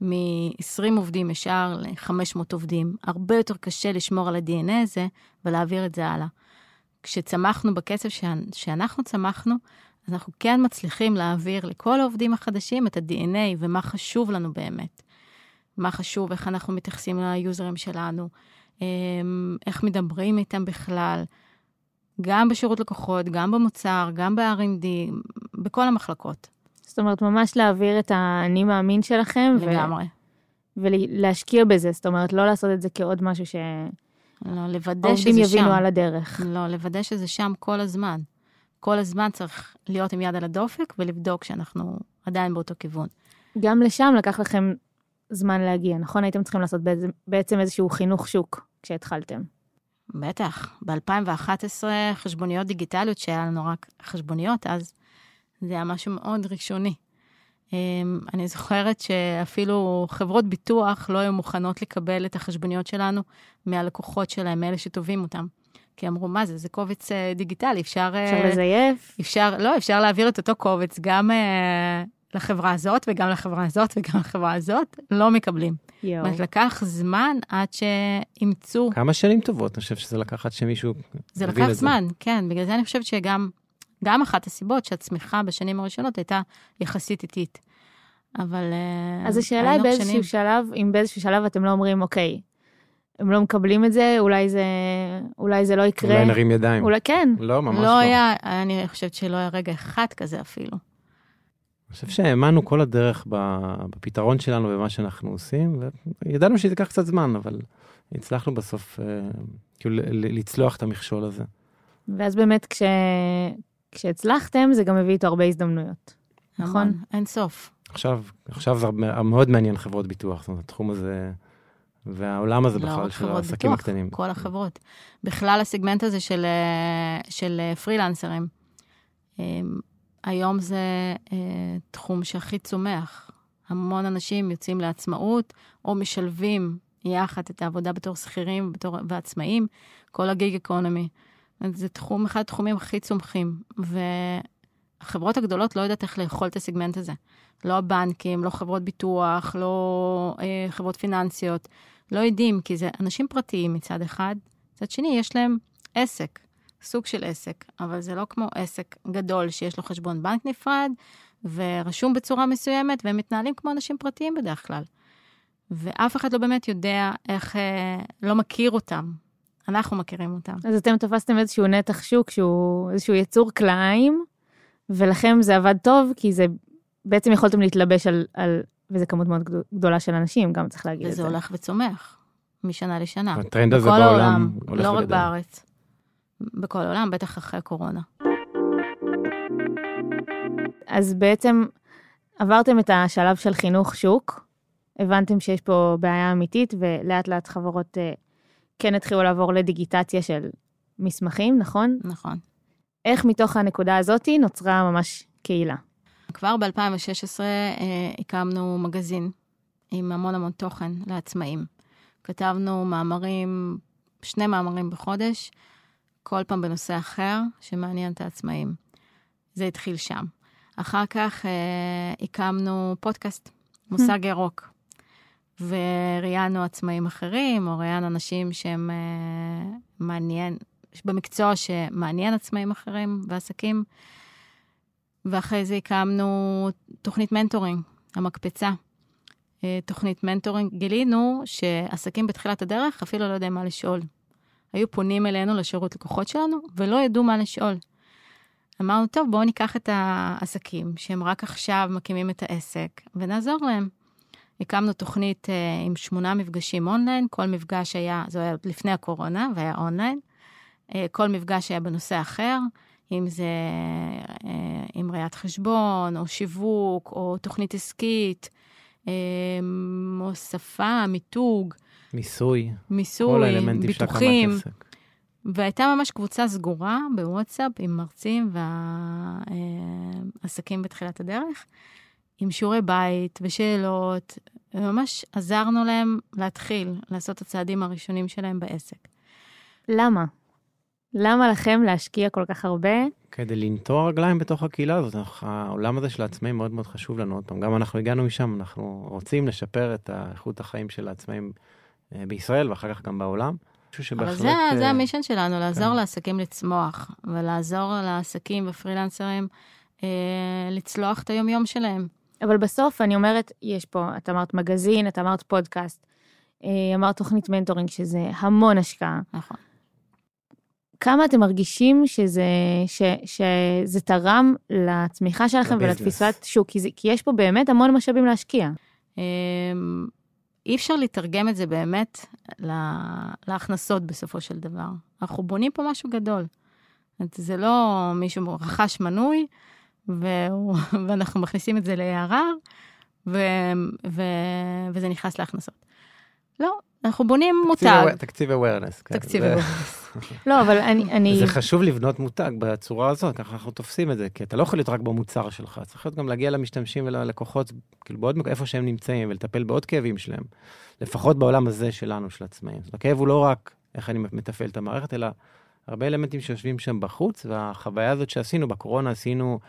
מ-20 עובדים ישר ל-500 עובדים, הרבה יותר קשה לשמור על ה-DNA הזה ולהעביר את זה הלאה. כשצמחנו בקצב שאנ- שאנחנו צמחנו, אז אנחנו כן מצליחים להעביר לכל העובדים החדשים את ה-DNA ומה חשוב לנו באמת. מה חשוב, איך אנחנו מתייחסים ליוזרים שלנו, אמ, איך מדברים איתם בכלל, גם בשירות לקוחות, גם במוצר, גם ב-R&D, בכל המחלקות. זאת אומרת, ממש להעביר את האני מאמין שלכם, ו- לגמרי. ולהשקיע בזה, זאת אומרת, לא לעשות את זה כעוד משהו שהעובדים לא, לוודא שזה יבינו שם. על הדרך. לא, לוודא שזה שם כל הזמן. כל הזמן צריך להיות עם יד על הדופק ולבדוק שאנחנו עדיין באותו כיוון. גם לשם לקח לכם זמן להגיע, נכון? הייתם צריכים לעשות בעצם, בעצם איזשהו חינוך שוק כשהתחלתם. בטח, ב-2011 חשבוניות דיגיטליות, שהיה לנו רק חשבוניות, אז זה היה משהו מאוד ראשוני. אמ, אני זוכרת שאפילו חברות ביטוח לא היו מוכנות לקבל את החשבוניות שלנו מהלקוחות שלהם, מאלה שטובים אותם. כי אמרו, מה זה, זה קובץ אה, דיגיטלי, אפשר... אפשר אה, לזייף? אפשר, לא, אפשר להעביר את אותו קובץ גם אה, לחברה הזאת וגם לחברה הזאת וגם לחברה הזאת, לא מקבלים. זאת יואו. אומרת, לקח זמן עד שאימצו, כמה שנים טובות, אני חושב שזה לקח עד שמישהו זה לקח זמן, כן, בגלל זה אני חושבת שגם, גם אחת הסיבות שהצמיחה בשנים הראשונות הייתה יחסית איטית. אבל... אה, אז השאלה היא באיזשהו שנים- שלב, אם באיזשהו שלב אתם לא אומרים, אוקיי, הם לא מקבלים את זה, אולי זה, אולי זה לא יקרה. אולי נרים ידיים. אולי כן. לא, ממש לא לא. היה, אני חושבת שלא היה רגע אחד כזה אפילו. אני חושב שהאמנו כל הדרך בפתרון שלנו ובמה שאנחנו עושים, וידענו שזה ייקח קצת זמן, אבל הצלחנו בסוף אה, כאילו לצלוח את המכשול הזה. ואז באמת כש... כשהצלחתם, זה גם הביא איתו הרבה הזדמנויות. נכון. אין סוף. עכשיו, עכשיו זה הרבה- מאוד מעניין חברות ביטוח, זאת אומרת, התחום הזה והעולם הזה לא בכלל של העסקים ביטוח, הקטנים. כל החברות. בכלל הסגמנט הזה של, אה, של אה, פרילנסרים, אה, היום זה אה, תחום שהכי צומח. המון אנשים יוצאים לעצמאות, או משלבים יחד את העבודה בתור שכירים בתור, ועצמאים, כל הגיג אקונומי. זה תחום, אחד התחומים הכי צומחים, והחברות הגדולות לא יודעת איך לאכול את הסגמנט הזה. לא הבנקים, לא חברות ביטוח, לא אה, חברות פיננסיות. לא יודעים, כי זה אנשים פרטיים מצד אחד, מצד שני יש להם עסק, סוג של עסק, אבל זה לא כמו עסק גדול שיש לו חשבון בנק נפרד, ורשום בצורה מסוימת, והם מתנהלים כמו אנשים פרטיים בדרך כלל. ואף אחד לא באמת יודע איך, אה, לא מכיר אותם. אנחנו מכירים אותם. אז אתם תפסתם איזשהו נתח שוק שהוא איזשהו יצור כלאיים, ולכם זה עבד טוב, כי זה, בעצם יכולתם להתלבש על, על וזה כמות מאוד גדולה של אנשים, גם צריך להגיד את זה. וזה הולך וצומח, משנה לשנה. הטרנד הזה בכל בעולם העולם, הולך לא רק וגדל. בארץ. בכל העולם, בטח אחרי הקורונה. אז בעצם עברתם את השלב של חינוך שוק, הבנתם שיש פה בעיה אמיתית, ולאט לאט חברות אה, כן התחילו לעבור לדיגיטציה של מסמכים, נכון? נכון. איך מתוך הנקודה הזאת נוצרה ממש קהילה? כבר ב-2016 אה, הקמנו מגזין עם המון המון תוכן לעצמאים. כתבנו מאמרים, שני מאמרים בחודש, כל פעם בנושא אחר שמעניין את העצמאים. זה התחיל שם. אחר כך אה, הקמנו פודקאסט, מושג ירוק, וראיינו עצמאים אחרים, או ראיינו אנשים שהם אה, מעניין, במקצוע שמעניין עצמאים אחרים ועסקים. ואחרי זה הקמנו תוכנית מנטורינג, המקפצה. אה, תוכנית מנטורינג, גילינו שעסקים בתחילת הדרך אפילו לא יודעים מה לשאול. היו פונים אלינו לשירות לקוחות שלנו ולא ידעו מה לשאול. אמרנו, טוב, בואו ניקח את העסקים שהם רק עכשיו מקימים את העסק ונעזור להם. הקמנו תוכנית אה, עם שמונה מפגשים אונליין, כל מפגש היה, זה היה עוד לפני הקורונה והיה אונליין, אה, כל מפגש היה בנושא אחר, אם זה אה, עם ראיית חשבון, או שיווק, או תוכנית עסקית, אה, או שפה, מיתוג, מיסוי, מיסוי, ביטוחים. והייתה ממש קבוצה סגורה בוואטסאפ עם מרצים ועסקים בתחילת הדרך, עם שיעורי בית ושאלות, וממש עזרנו להם להתחיל לעשות את הצעדים הראשונים שלהם בעסק. למה? למה לכם להשקיע כל כך הרבה? כדי לנטוע רגליים בתוך הקהילה הזאת, העולם הזה של העצמאים מאוד מאוד חשוב לנו. עוד פעם, גם אנחנו הגענו משם, אנחנו רוצים לשפר את איכות החיים של העצמאים אה, בישראל ואחר כך גם בעולם. משהו שבהחלט... אבל זה, אה, זה המישן שלנו, לעזור כן. לעסקים לצמוח, ולעזור לעסקים ופרילנסרים אה, לצלוח את היומיום שלהם. אבל בסוף אני אומרת, יש פה, את אמרת מגזין, את אמרת פודקאסט, אה, אמרת תוכנית מנטורינג, שזה המון השקעה. נכון. כמה אתם מרגישים שזה, ש, שזה תרם לצמיחה שלכם לביזנס. ולתפיסת שוק? כי, זה, כי יש פה באמת המון משאבים להשקיע. אמ, אי אפשר לתרגם את זה באמת לה- להכנסות בסופו של דבר. אנחנו בונים פה משהו גדול. זאת אומרת, זה לא מישהו רכש מנוי, והוא, ואנחנו מכניסים את זה ל-ARR, ו, ו, וזה נכנס להכנסות. לא, אנחנו בונים מותג. תקציב awareness. כן. תקציב זה- לא, אבל אני... אני זה חשוב לבנות מותג בצורה הזאת, ככה אנחנו תופסים את זה, כי אתה לא יכול להיות רק במוצר שלך, צריך להיות גם להגיע למשתמשים וללקוחות, כאילו בעוד איפה שהם נמצאים, ולטפל בעוד כאבים שלהם, לפחות בעולם הזה שלנו, של עצמאים. הכאב הוא לא רק איך אני מתפעל את המערכת, אלא הרבה אלמנטים שיושבים שם בחוץ, והחוויה הזאת שעשינו, בקורונה עשינו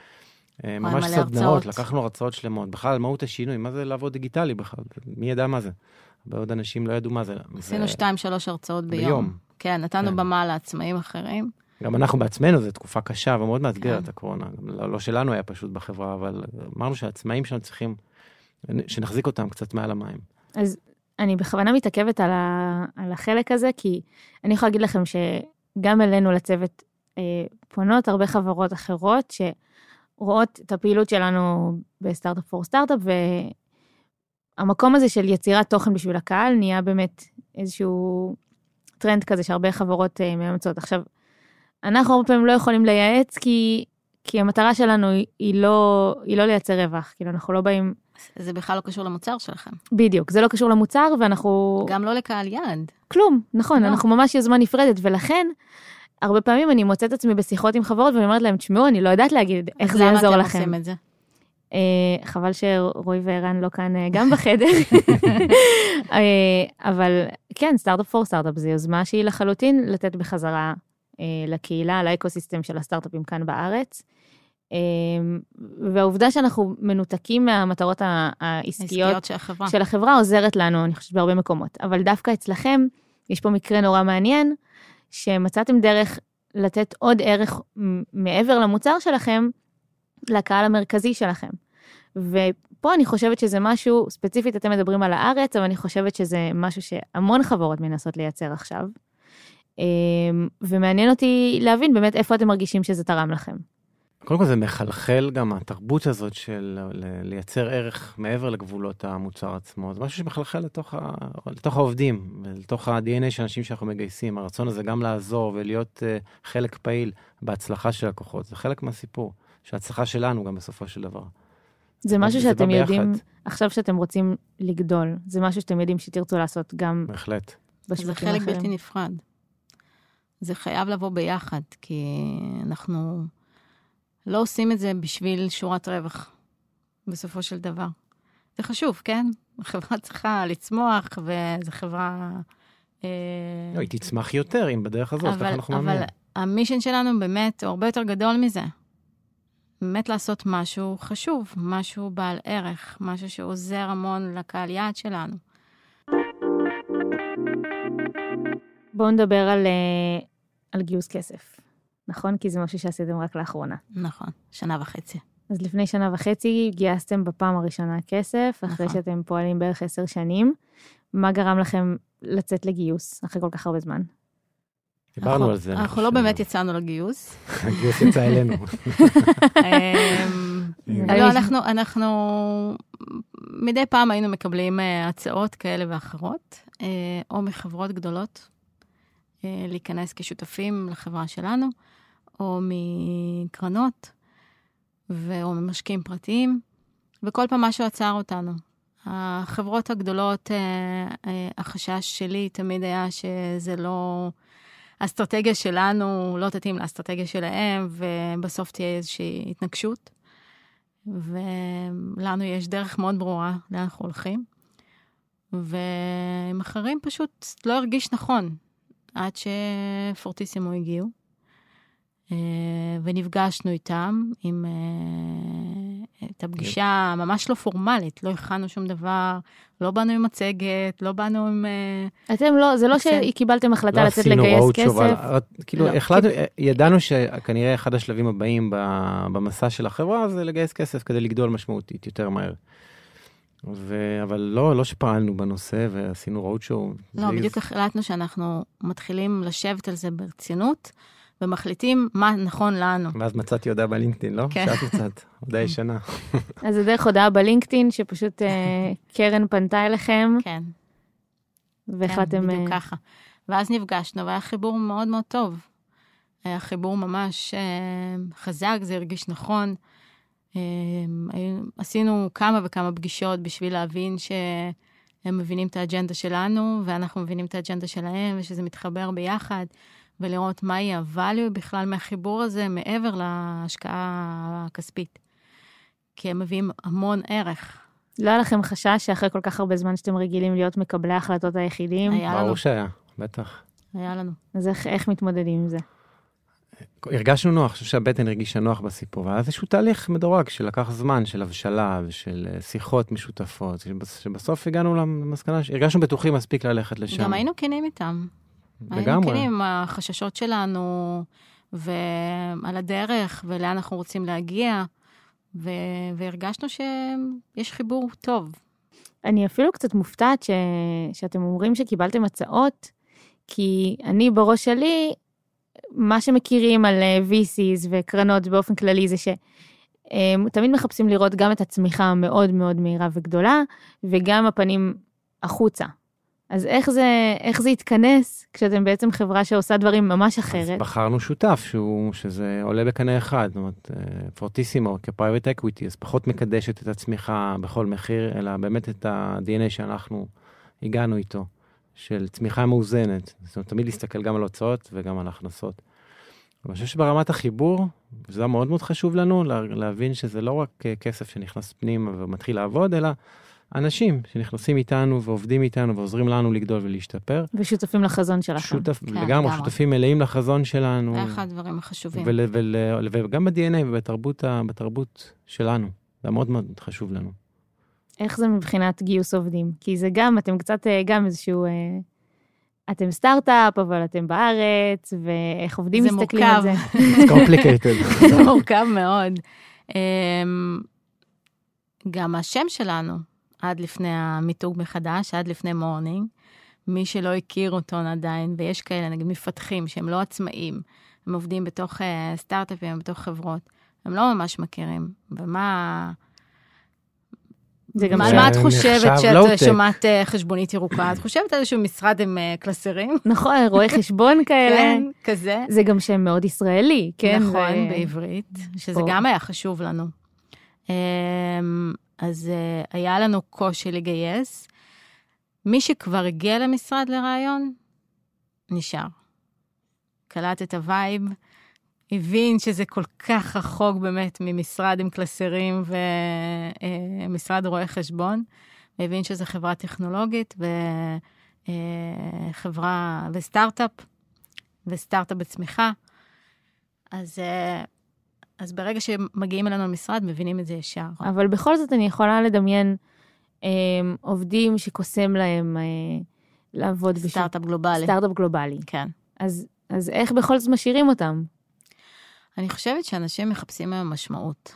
ממש מלא סדנאות. לקחנו הרצאות שלמות, בכלל מהות השינוי, מה זה לעבוד דיגיטלי בכלל, מי ידע מה זה? הרבה עוד אנשים לא ידעו מה זה. עשינו ו- שתיים, שלוש הרצאות ביום. ביום. כן, נתנו כן. במה לעצמאים אחרים. גם אנחנו בעצמנו, זו תקופה קשה ומאוד מאתגרת, כן. הקורונה. לא, לא שלנו היה פשוט בחברה, אבל אמרנו שהעצמאים שלנו צריכים, שנחזיק אותם קצת מעל המים. אז אני בכוונה מתעכבת על, ה, על החלק הזה, כי אני יכולה להגיד לכם שגם אלינו לצוות אה, פונות הרבה חברות אחרות שרואות את הפעילות שלנו ב Startup for Startup, והמקום הזה של יצירת תוכן בשביל הקהל נהיה באמת איזשהו טרנד כזה שהרבה חברות אה, מאמצות. עכשיו, אנחנו הרבה פעמים לא יכולים לייעץ, כי, כי המטרה שלנו היא, היא, לא, היא לא לייצר רווח, כאילו אנחנו לא באים, זה בכלל לא קשור למוצר שלכם. בדיוק, זה לא קשור למוצר, ואנחנו... גם לא לקהל יעד. כלום, נכון, לא. אנחנו ממש יוזמה נפרדת, ולכן, הרבה פעמים אני מוצאת עצמי בשיחות עם חברות ואני אומרת להם, תשמעו, אני לא יודעת להגיד איך זה למה יעזור אתם לכם. עושים את זה? אה, חבל שרועי וערן לא כאן אה, גם בחדר. אה, אבל כן, סטארט-אפ פור סטארט-אפ זו יוזמה שהיא לחלוטין לתת בחזרה לקהילה, לאקוסיסטם של הסטארט-אפים כאן בארץ. והעובדה שאנחנו מנותקים מהמטרות העסקיות עסקיות של החברה. של החברה עוזרת לנו, אני חושבת, בהרבה מקומות. אבל דווקא אצלכם, יש פה מקרה נורא מעניין, שמצאתם דרך לתת עוד ערך מעבר למוצר שלכם, לקהל המרכזי שלכם. ופה אני חושבת שזה משהו, ספציפית אתם מדברים על הארץ, אבל אני חושבת שזה משהו שהמון חברות מנסות לייצר עכשיו. אמ, ומעניין אותי להבין באמת איפה אתם מרגישים שזה תרם לכם. קודם כל זה מחלחל גם התרבות הזאת של לייצר ערך מעבר לגבולות המוצר עצמו. זה משהו שמחלחל לתוך, ה, לתוך העובדים, לתוך ה-DNA של אנשים שאנחנו מגייסים. הרצון הזה גם לעזור ולהיות uh, חלק פעיל בהצלחה של לקוחות, זה חלק מהסיפור, שההצלחה שלנו גם בסופו של דבר. זה משהו שאתם יודעים, ביחד. עכשיו שאתם רוצים לגדול, זה משהו שאתם יודעים שתרצו לעשות גם בהחלט. זה חלק האחרים. בלתי נפרד. זה חייב לבוא ביחד, כי אנחנו לא עושים את זה בשביל שורת רווח, בסופו של דבר. זה חשוב, כן? החברה צריכה לצמוח, וזו חברה... אה, לא, היא תצמח יותר אם בדרך הזאת, ככה אבל, אנחנו אבל מאמינים. המישן שלנו באמת הוא הרבה יותר גדול מזה. באמת לעשות משהו חשוב, משהו בעל ערך, משהו שעוזר המון לקהל יעד שלנו. בואו נדבר על, אה, על גיוס כסף, נכון? כי זה משהו שעשיתם רק לאחרונה. נכון, שנה וחצי. אז לפני שנה וחצי גייסתם בפעם הראשונה כסף, אחרי נכון. שאתם פועלים בערך עשר שנים. מה גרם לכם לצאת לגיוס אחרי כל כך הרבה זמן? דיברנו על זה. אנחנו לא. באמת יצאנו לגיוס. הגיוס יצא אלינו. אמ, לא, אנחנו, אנחנו מדי פעם היינו מקבלים אה, הצעות כאלה ואחרות, אה, או מחברות גדולות, להיכנס כשותפים לחברה שלנו, או מקרנות, ו- או ממשקיעים פרטיים, וכל פעם משהו עצר אותנו. החברות הגדולות, אה, אה, החשש שלי תמיד היה שזה לא... האסטרטגיה שלנו לא תתאים לאסטרטגיה שלהם, ובסוף תהיה איזושהי התנגשות. ולנו יש דרך מאוד ברורה לאן אנחנו הולכים. ועם אחרים פשוט לא הרגיש נכון, עד שפורטיסימו הגיעו. אה, ונפגשנו איתם, עם אה, את הפגישה ממש לא פורמלית, לא הכנו שום דבר, לא באנו עם מצגת, לא באנו עם... אה, אתם לא, זה לא. שקיבלתם החלטה לא לצאת לגייס כסף. אבל- כאילו, לא. החלטנו, ידענו שכנראה אחד השלבים הבאים ב- במסע של החברה זה לגייס כסף כדי לגדול משמעותית יותר מהר. ו... אבל לא, לא שפעלנו בנושא ועשינו רוד שואו. לא, בדיוק החלטנו שאנחנו מתחילים לשבת על זה ברצינות, ומחליטים מה נכון לנו. ואז מצאתי הודעה בלינקדאין, לא? כן. שאת מצאת, הודעה ישנה. אז זה דרך הודעה בלינקדאין, שפשוט אה, קרן פנתה אליכם, כן, והחלטתם... כן, בדיוק אה, ככה. ואז נפגשנו, והיה חיבור מאוד מאוד טוב. היה חיבור ממש אה, חזק, זה הרגיש נכון. היו- עשינו כמה וכמה פגישות בשביל להבין שהם מבינים את האג'נדה שלנו, ואנחנו מבינים את האג'נדה שלהם, ושזה מתחבר ביחד, ולראות מהי ה-value בכלל מהחיבור הזה, מעבר להשקעה הכספית. כי הם מביאים המון ערך. לא היה לכם חשש שאחרי כל כך הרבה זמן שאתם רגילים להיות מקבלי ההחלטות היחידים, היה לנו, ברור שהיה, בטח. היה לנו. אז איך, איך מתמודדים עם זה? הרגשנו נוח, אני חושב שהבטן הרגישה נוח בסיפור, והיה איזשהו תהליך מדורג שלקח זמן, של הבשלה ושל אה, שיחות משותפות, שבס- שבסוף הגענו למסקנה שהרגשנו בטוחים מספיק ללכת לשם. גם היינו כנים איתם. היינו לגמרי. כנים עם החששות שלנו, ועל הדרך, ולאן אנחנו רוצים להגיע, ו... והרגשנו שיש חיבור טוב. אני אפילו קצת מופתעת ש... שאתם אומרים שקיבלתם הצעות, כי אני בראש שלי, מה שמכירים על אה, VCs וקרנות באופן כללי זה שהם תמיד מחפשים לראות גם את הצמיחה המאוד מאוד מהירה וגדולה, וגם הפנים החוצה. אז איך זה, איך זה יתכנס כשאתם בעצם חברה שעושה דברים ממש אז אחרת? בחרנו שותף שהוא, שזה עולה בקנה אחד, זאת אומרת, פורטיסימו כ private equity, אז פחות מקדשת את הצמיחה בכל מחיר, אלא באמת את ה-DNA שאנחנו הגענו איתו, של צמיחה מאוזנת. זאת אומרת, תמיד להסתכל גם על הוצאות וגם על הכנסות. אני חושב שברמת החיבור, וזה היה מאוד מאוד חשוב לנו, לה- להבין שזה לא רק אה, כסף שנכנס פנימה ומתחיל לעבוד, אלא אנשים שנכנסים איתנו ועובדים איתנו ועוזרים לנו לגדול ולהשתפר. ושותפים לחזון שלכם. שותף, כן, לגמרי. שותפים מלאים לחזון שלנו. זה אחד הדברים החשובים. ול, ול, וגם ב-DNA ובתרבות ה- בתרבות שלנו. זה מאוד מאוד חשוב לנו. איך זה מבחינת גיוס עובדים? כי זה גם, אתם קצת אה, גם איזשהו... אה, אתם סטארט-אפ, אבל אתם בארץ, ואיך עובדים זה מסתכלים על מורכב. זה. It's complicated. זה מורכב מאוד. אמ, גם השם שלנו, עד לפני המיתוג מחדש, עד לפני מורנינג, מי שלא הכיר אותו עדיין, ויש כאלה, נגיד מפתחים שהם לא עצמאים, הם עובדים בתוך אה, סטארט-אפים, בתוך חברות, הם לא ממש מכירים. ומה... זה גם... זה מה את חושבת שאת. שומעת אה, חשבונית ירוקה? את חושבת על איזשהו משרד עם אה, קלסרים? נכון, רואי חשבון כאלה. כן, כזה. זה גם שם מאוד ישראלי, כן? נכון, בעברית, שזה. גם היה חשוב לנו. אמ, אז אה, היה לנו קושי לגייס. מי שכבר הגיע למשרד לרעיון, נשאר. קלט את ה vibe, הבין שזה כל כך רחוק באמת ממשרד עם קלסרים ומשרד רואי חשבון, והבין שזו חברה טכנולוגית וחברה וסטארט-אפ, וסטארט-אפ בצמיחה. אז, אה, אז ברגע שמגיעים אלינו למשרד, מבינים את זה ישר. אבל בכל זאת אני יכולה לדמיין אה, עובדים שקוסם להם אה, לעבוד סטארט-אפ גלובלי. סטארט-אפ גלובלי. כן. אז, אז איך בכל זאת משאירים אותם? אני חושבת שאנשים מחפשים היום משמעות,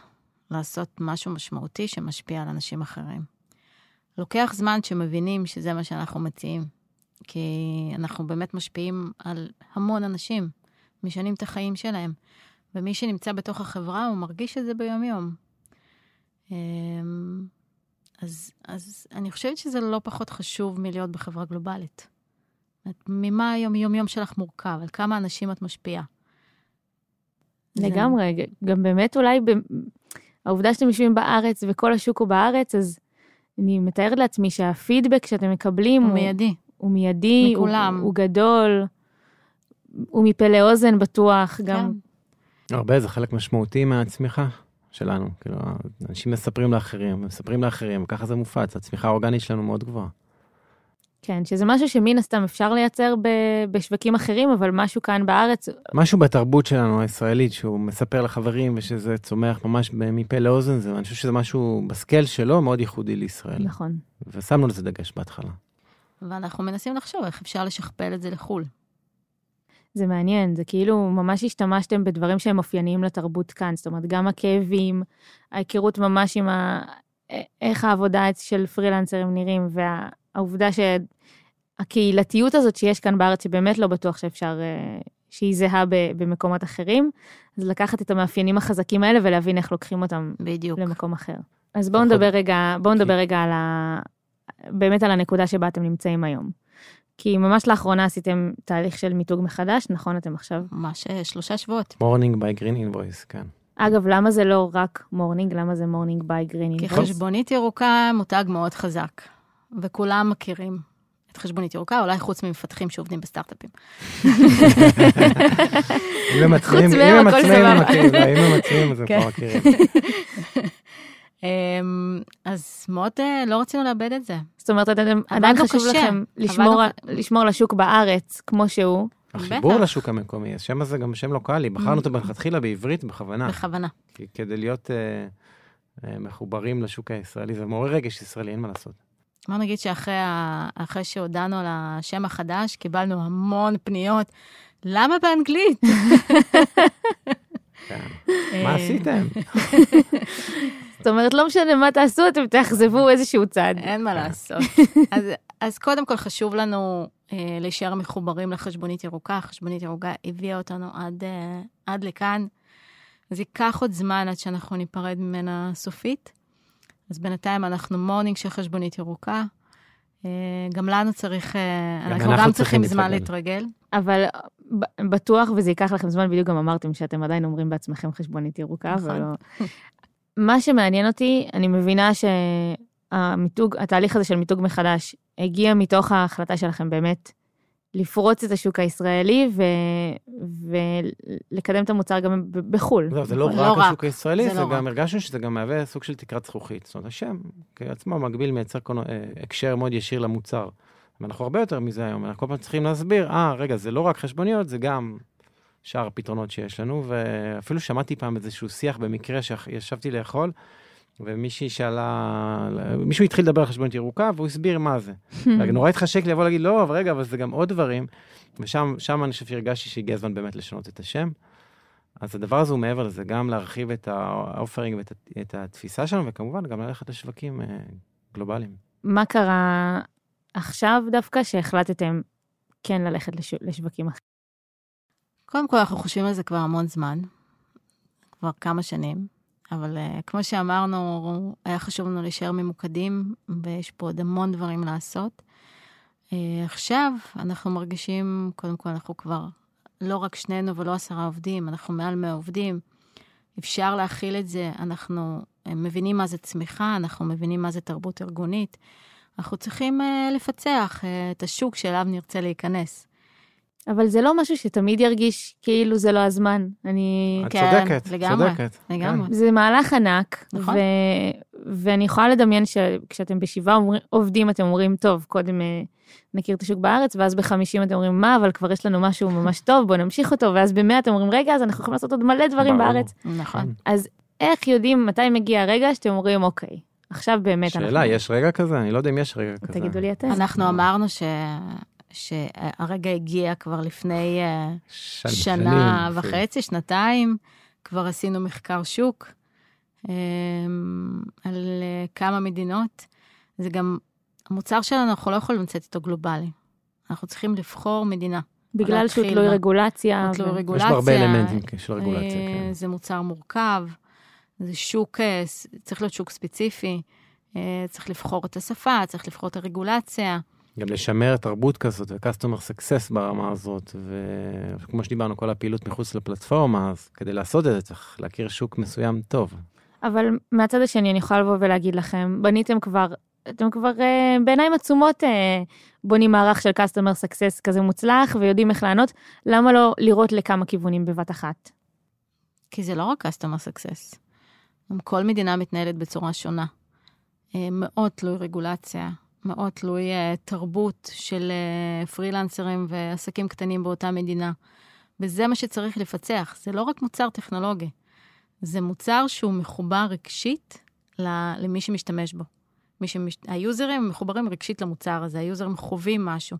לעשות משהו משמעותי שמשפיע על אנשים אחרים. לוקח זמן שמבינים שזה מה שאנחנו מציעים, כי אנחנו באמת משפיעים על המון אנשים, משנים את החיים שלהם, ומי שנמצא בתוך החברה, הוא מרגיש את זה ביום-יום. אמ, אז, אז אני חושבת שזה לא פחות חשוב מלהיות בחברה גלובלית. ממה היום-יום שלך מורכב? על כמה אנשים את משפיעה? זה- לגמרי, גם באמת אולי ב... העובדה שאתם יושבים בארץ וכל השוק הוא בארץ, אז אני מתארת לעצמי שהפידבק שאתם מקבלים הוא הוא, מיידי. הוא מיידי, הוא, מכולם. הוא גדול, הוא מפה לאוזן בטוח, גם... כן. הרבה, זה חלק משמעותי מהצמיחה שלנו. כאילו, אנשים מספרים לאחרים, מספרים לאחרים, וככה זה מופץ. הצמיחה האורגנית שלנו מאוד גבוהה. כן, שזה משהו שמן הסתם אפשר לייצר ב... בשווקים אחרים, אבל משהו כאן בארץ, משהו בתרבות שלנו הישראלית, שהוא מספר לחברים ושזה צומח ממש מפה לאוזן, זה, אני חושב שזה משהו בסקייל שלו מאוד ייחודי לישראל. נכון. ושמנו לזה דגש בהתחלה. ואנחנו מנסים לחשוב איך אפשר לשכפל את זה לחו"ל. זה מעניין, זה כאילו ממש השתמשתם בדברים שהם אופייניים לתרבות כאן, זאת אומרת, גם הכאבים, ההיכרות ממש עם ה... איך העבודה של פרילנסרים נראים, והעובדה שהקהילתיות הזאת שיש כאן בארץ, שבאמת לא בטוח שאפשר, אה, שהיא זהה במקומות אחרים, אז לקחת את המאפיינים החזקים האלה ולהבין איך לוקחים אותם בדיוק. למקום אחר. אז בואו נכון. נדבר רגע, בואו נדבר רגע על ה... באמת על הנקודה שבה אתם נמצאים היום. כי ממש לאחרונה עשיתם תהליך של מיתוג מחדש, נכון? אתם עכשיו... ממש אה, שלושה שבועות. morning by Green Invoice, כן. אגב, למה זה לא רק מורנינג? למה זה morning by Green כי? חשבונית ירוקה מותג מאוד חזק, וכולם מכירים את חשבונית ירוקה, אולי חוץ ממפתחים שעובדים בסטארט-אפים. אם הם עצמאים, אם מהם הם עצמאים, הם סבבה. מכירים, אם הם עצמאים, אז הם כן. כבר מכירים. אמ, אז מאוד אה, לא רצינו לאבד את זה. זאת אומרת, אתם עדיין חשוב. לכם לשמור, לשמור לשוק בארץ כמו שהוא. החיבור בטח. לשוק המקומי, השם הזה גם שם לוקאלי, בחרנו אותו מלכתחילה בעברית בכוונה, בכוונה. כי- כדי להיות אה, אה, מחוברים לשוק הישראלי, זה מעורר רגש ישראלי, אין מה לעשות. בוא נגיד שאחרי ה- שהודענו על השם החדש, קיבלנו המון פניות. למה באנגלית? כן. אה, מה עשיתם? זאת אומרת, לא משנה מה תעשו, אתם תאכזבו איזשהו צד. אין מה לעשות. אז, אז קודם כל חשוב לנו אה, להישאר מחוברים לחשבונית ירוקה. חשבונית ירוקה הביאה אותנו עד, אה, עד לכאן. אז ייקח עוד זמן עד שאנחנו ניפרד ממנה סופית. אז בינתיים אנחנו מורנינג של חשבונית ירוקה. אה, גם לנו צריך, אה, גם אנחנו אנחנו גם צריכים צריכים זמן להתרגל. להתרגל. אבל בטוח, וזה ייקח לכם זמן, בדיוק גם אמרתם שאתם עדיין אומרים בעצמכם חשבונית ירוקה, נכון. אבל לא... מה שמעניין אותי, אני מבינה שהמיתוג, התהליך הזה של מיתוג מחדש, הגיע מתוך ההחלטה שלכם באמת לפרוץ את השוק הישראלי ו... ולקדם את המוצר גם בחו"ל. לא, זה לא לא רק רק. השוק הישראלי, זה זה לא גם רק. הרגשנו שזה גם מהווה סוג של תקרת זכוכית. זאת אומרת, השם כעצמו מקביל מייצר קונו- אה, הקשר מאוד ישיר למוצר. ואנחנו הרבה יותר מזה היום, אנחנו כל פעם צריכים להסביר, אה, רגע, זה לא רק חשבוניות, זה גם שאר הפתרונות שיש לנו, ואפילו שמעתי פעם איזשהו שיח במקרה שישבתי לאכול, ומישהי שאלה, מישהו התחיל לדבר על חשבונית ירוקה, והוא הסביר מה זה. נורא התחשק לי לבוא להגיד, לא, אבל רגע, אבל זה גם עוד דברים. ושם שם אני חושב שהרגשתי שהגיע הזמן באמת לשנות את השם. אז הדבר הזה הוא מעבר לזה, גם להרחיב את האופרינג ואת התפיסה שלנו, וכמובן גם ללכת לשווקים אה, גלובליים. מה קרה עכשיו דווקא שהחלטתם כן ללכת לש... לשווקים אחרים? קודם כל, אנחנו חושבים על זה כבר המון זמן. כבר כמה שנים, אבל uh, כמו שאמרנו, היה חשוב לנו להישאר ממוקדים, ויש פה עוד המון דברים לעשות. Uh, עכשיו אנחנו מרגישים, קודם כל, אנחנו כבר לא רק שנינו ולא עשרה עובדים, אנחנו מעל 100 עובדים. אפשר להכיל את זה, אנחנו uh, מבינים מה זה צמיחה, אנחנו מבינים מה זה תרבות ארגונית. אנחנו צריכים uh, לפצח uh, את השוק שאליו נרצה להיכנס. אבל זה לא משהו שתמיד ירגיש כאילו זה לא הזמן. אני... את כן, צודקת, לגמרי, צודקת. לגמרי. כן. זה מהלך ענק, נכון. ו... ואני יכולה לדמיין שכשאתם בשבעה. עובדים, אתם אומרים, טוב, קודם אה, נכיר את השוק בארץ, ואז בחמישים אתם אומרים, מה, אבל כבר יש לנו משהו ממש טוב, בואו נמשיך אותו, ואז במאה אתם אומרים, רגע, אז אנחנו יכולים לעשות עוד מלא דברים ברור. בארץ. נכון. אז איך יודעים מתי מגיע הרגע שאתם אומרים, אוקיי, עכשיו באמת שאלה, יש רגע כזה? אני לא יודע אם יש רגע כזה. תגידו לי אתם. אנחנו אמרנו ש... שהרגע הגיע כבר לפני אה, שנה שנים, וחצי, שנתיים, כבר עשינו מחקר שוק אה, על אה, כמה מדינות. זה גם, המוצר שלנו, אנחנו לא יכולים לצאת איתו גלובלי. אנחנו צריכים לבחור מדינה. בגלל שהוא תלוי בה. רגולציה. הוא תלוי ו- רגולציה. יש בו הרבה אלמנטים של רגולציה, אה, כן. זה מוצר מורכב, זה שוק, צריך להיות שוק ספציפי, צריך לבחור את השפה, צריך לבחור את הרגולציה. גם לשמר תרבות כזאת ו-customer success ברמה הזאת, וכמו שדיברנו, כל הפעילות מחוץ לפלטפורמה, אז כדי לעשות את זה צריך להכיר שוק מסוים טוב. אבל מהצד השני, אני יכולה לבוא ולהגיד לכם, בניתם כבר, אתם כבר אה, בעיניים עצומות אה, בונים מערך של customer success כזה מוצלח, ויודעים איך לענות, למה לא לראות לכמה כיוונים בבת אחת? כי זה לא רק customer success. גם כל מדינה מתנהלת בצורה שונה. אה, מאוד תלוי רגולציה, מאוד תלוי אה, תרבות של אה, פרילנסרים ועסקים קטנים באותה מדינה. וזה מה שצריך לפצח. זה לא רק מוצר טכנולוגי, זה מוצר שהוא מחובר רגשית למי שמשתמש בו. מי שמש... היוזרים מחוברים רגשית למוצר הזה, היוזרים חווים משהו.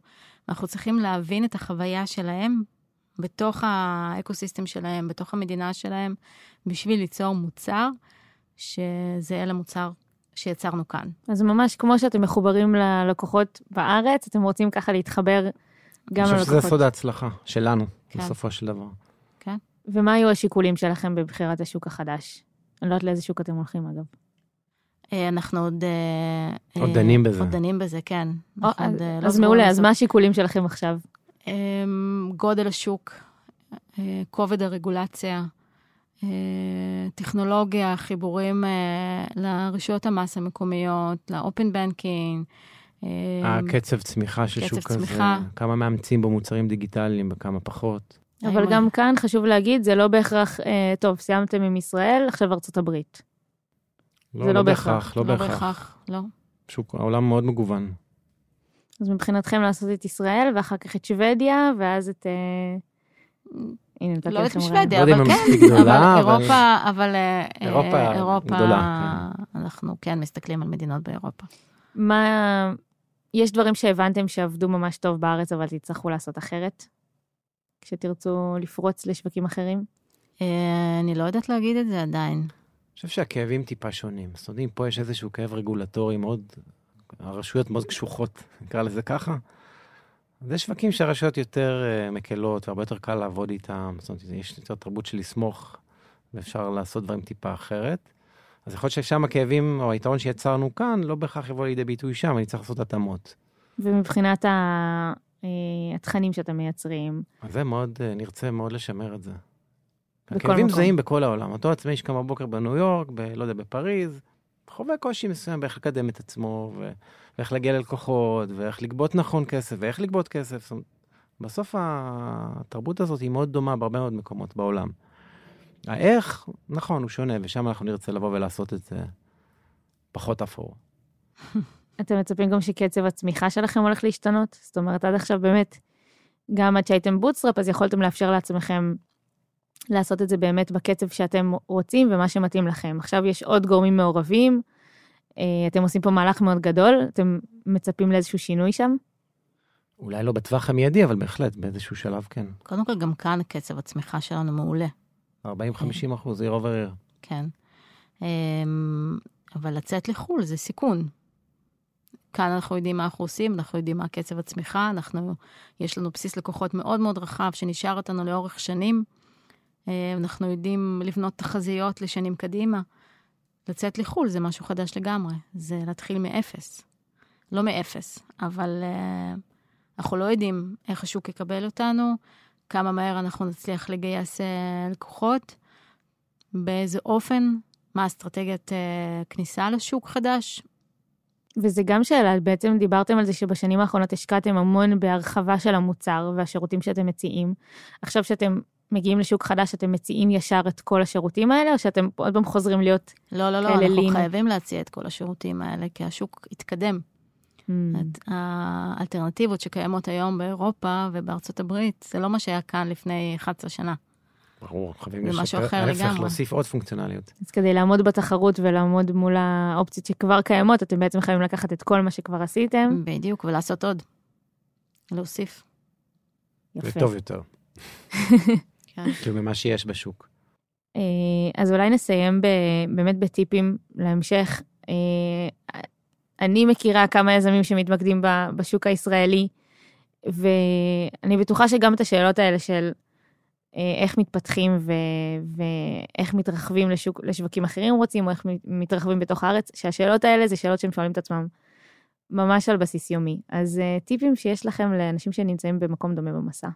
אנחנו צריכים להבין את החוויה שלהם בתוך האקוסיסטם שלהם, בתוך המדינה שלהם, בשביל ליצור מוצר שזהה למוצר שיצרנו כאן. אז ממש כמו שאתם מחוברים ללקוחות בארץ, אתם רוצים ככה להתחבר גם אני חושב ללקוחות. שזה סוד ההצלחה שלנו, כן. בסופו של דבר. ומה היו השיקולים שלכם בבחירת השוק החדש? אני לא יודעת לאיזה שוק אתם הולכים, אגב. אה, אנחנו עוד... אה, עוד אה, דנים בזה. עוד דנים בזה, כן. אז, אה, לא מעולה, אז. מה השיקולים שלכם עכשיו? אמ, גודל השוק, אה, כובד הרגולציה, אה, טכנולוגיה, חיבורים אה, לרשויות המס המקומיות, לאופן בנקינג. הקצב צמיחה של שוק צמיחה. כמה מאמצים בו מוצרים דיגיטליים וכמה פחות. אבל גם כאן חשוב להגיד, זה לא בהכרח, אה, טוב, סיימתם עם ישראל, עכשיו ארצות הברית. לא, לא בהכרח, לא בהכרח. לא. שוק, העולם מאוד מגוון. אז מבחינתכם לעשות את ישראל, ואחר כך את שוודיה, ואז את... הנה, נתתי לא יודעת לכם משוודיה, לא יודע אבל אם כן, מספיק גדולה, אבל אבל- אירופה, אבל אה, אירופה אירופה, גדולה, אנחנו כן מסתכלים על מדינות באירופה. מה... יש דברים שהבנתם שעבדו ממש טוב בארץ, אבל תצטרכו לעשות אחרת? כשתרצו לפרוץ לשווקים אחרים? אה, אני לא יודעת להגיד את זה עדיין. אני חושב שהכאבים טיפה שונים. זאת אומרת, פה יש איזשהו כאב רגולטורי מאוד, הרשויות מאוד קשוחות, נקרא לזה ככה. יש שווקים שהרשויות יותר uh, מקלות והרבה יותר קל לעבוד איתם. זאת אומרת, יש יותר תרבות של לסמוך, ואפשר לעשות דברים טיפה אחרת. אז יכול להיות ששם הכאבים, או היתרון שיצרנו כאן, לא בהכרח יבוא לידי ביטוי שם, אני צריך לעשות התאמות. ומבחינת ה... אה, התכנים שאתם מייצרים, זה מאוד, uh, נרצה מאוד לשמר את זה. הכאבים מקום. זהים בכל העולם. אותו עצמאי שקם בבוקר בניו יורק, ב, לא יודע, בפריז, חווה קושי מסוים באיך לקדם את עצמו, ו- ואיך להגיע ללקוחות, ואיך לגבות נכון כסף, ואיך לגבות כסף. זאת אומרת, בסוף התרבות הזאת היא מאוד דומה בהרבה מאוד מקומות בעולם. האיך, נכון, הוא שונה, ושם אנחנו נרצה לבוא ולעשות את זה פחות אפור. אתם מצפים גם שקצב הצמיחה שלכם הולך להשתנות? זאת אומרת, עד עכשיו באמת, גם עד שהייתם bootstrap, אז יכולתם לאפשר לעצמכם לעשות את זה באמת בקצב שאתם רוצים ומה שמתאים לכם. עכשיו יש עוד גורמים מעורבים, אה, אתם עושים פה מהלך מאוד גדול, אתם מצפים לאיזשהו שינוי שם? אולי לא בטווח המיידי, אבל בהחלט, באיזשהו שלב כן. קודם כל, גם כאן קצב הצמיחה שלנו מעולה, 40-50 אחוז, עיר עובר עיר. כן. אמ, אבל לצאת לחו"ל זה סיכון. כאן אנחנו יודעים מה אנחנו עושים, אנחנו יודעים מה קצב הצמיחה, אנחנו, יש לנו בסיס לקוחות מאוד מאוד רחב שנשאר אותנו לאורך שנים. אה, אנחנו יודעים לבנות תחזיות לשנים קדימה. לצאת לחו"ל זה משהו חדש לגמרי, זה להתחיל מאפס. לא מאפס, אבל uh, אנחנו לא יודעים איך השוק יקבל אותנו, כמה מהר אנחנו נצליח לגייס uh, לקוחות, באיזה אופן, מה אסטרטגיית uh, כניסה לשוק חדש. וזה גם שאלה, בעצם דיברתם על זה שבשנים האחרונות השקעתם המון בהרחבה של המוצר והשירותים שאתם מציעים. עכשיו שאתם מגיעים לשוק חדש, אתם מציעים ישר את כל השירותים האלה, או שאתם עוד פעם חוזרים להיות לא, לא, לא, אנחנו לין? חייבים להציע את כל השירותים האלה, כי השוק התקדם. Mm. האלטרנטיבות שקיימות היום באירופה ובארצות הברית, זה לא מה שהיה כאן לפני 11 שנה. ברור, חייבים לשפר, משהו אחר לגמרי. להפך, להוסיף עוד פונקציונליות. אז כדי לעמוד בתחרות ולעמוד מול האופציות שכבר קיימות, אתם בעצם חייבים לקחת את כל מה שכבר עשיתם. בדיוק, ולעשות עוד. להוסיף. יפה. וטוב יותר. כן. כאילו ממה שיש בשוק. אה, אז אולי נסיים באמת בטיפים להמשך. אה, אני מכירה כמה יזמים שמתמקדים בשוק הישראלי, ואני בטוחה שגם את השאלות האלה של אה, איך מתפתחים ו, ואיך מתרחבים לשוק, לשווקים אחרים רוצים, או איך מתרחבים בתוך הארץ, שהשאלות האלה זה שאלות שהם שואלים את עצמם ממש על בסיס יומי. אז טיפים שיש לכם לאנשים שנמצאים במקום דומה במסע.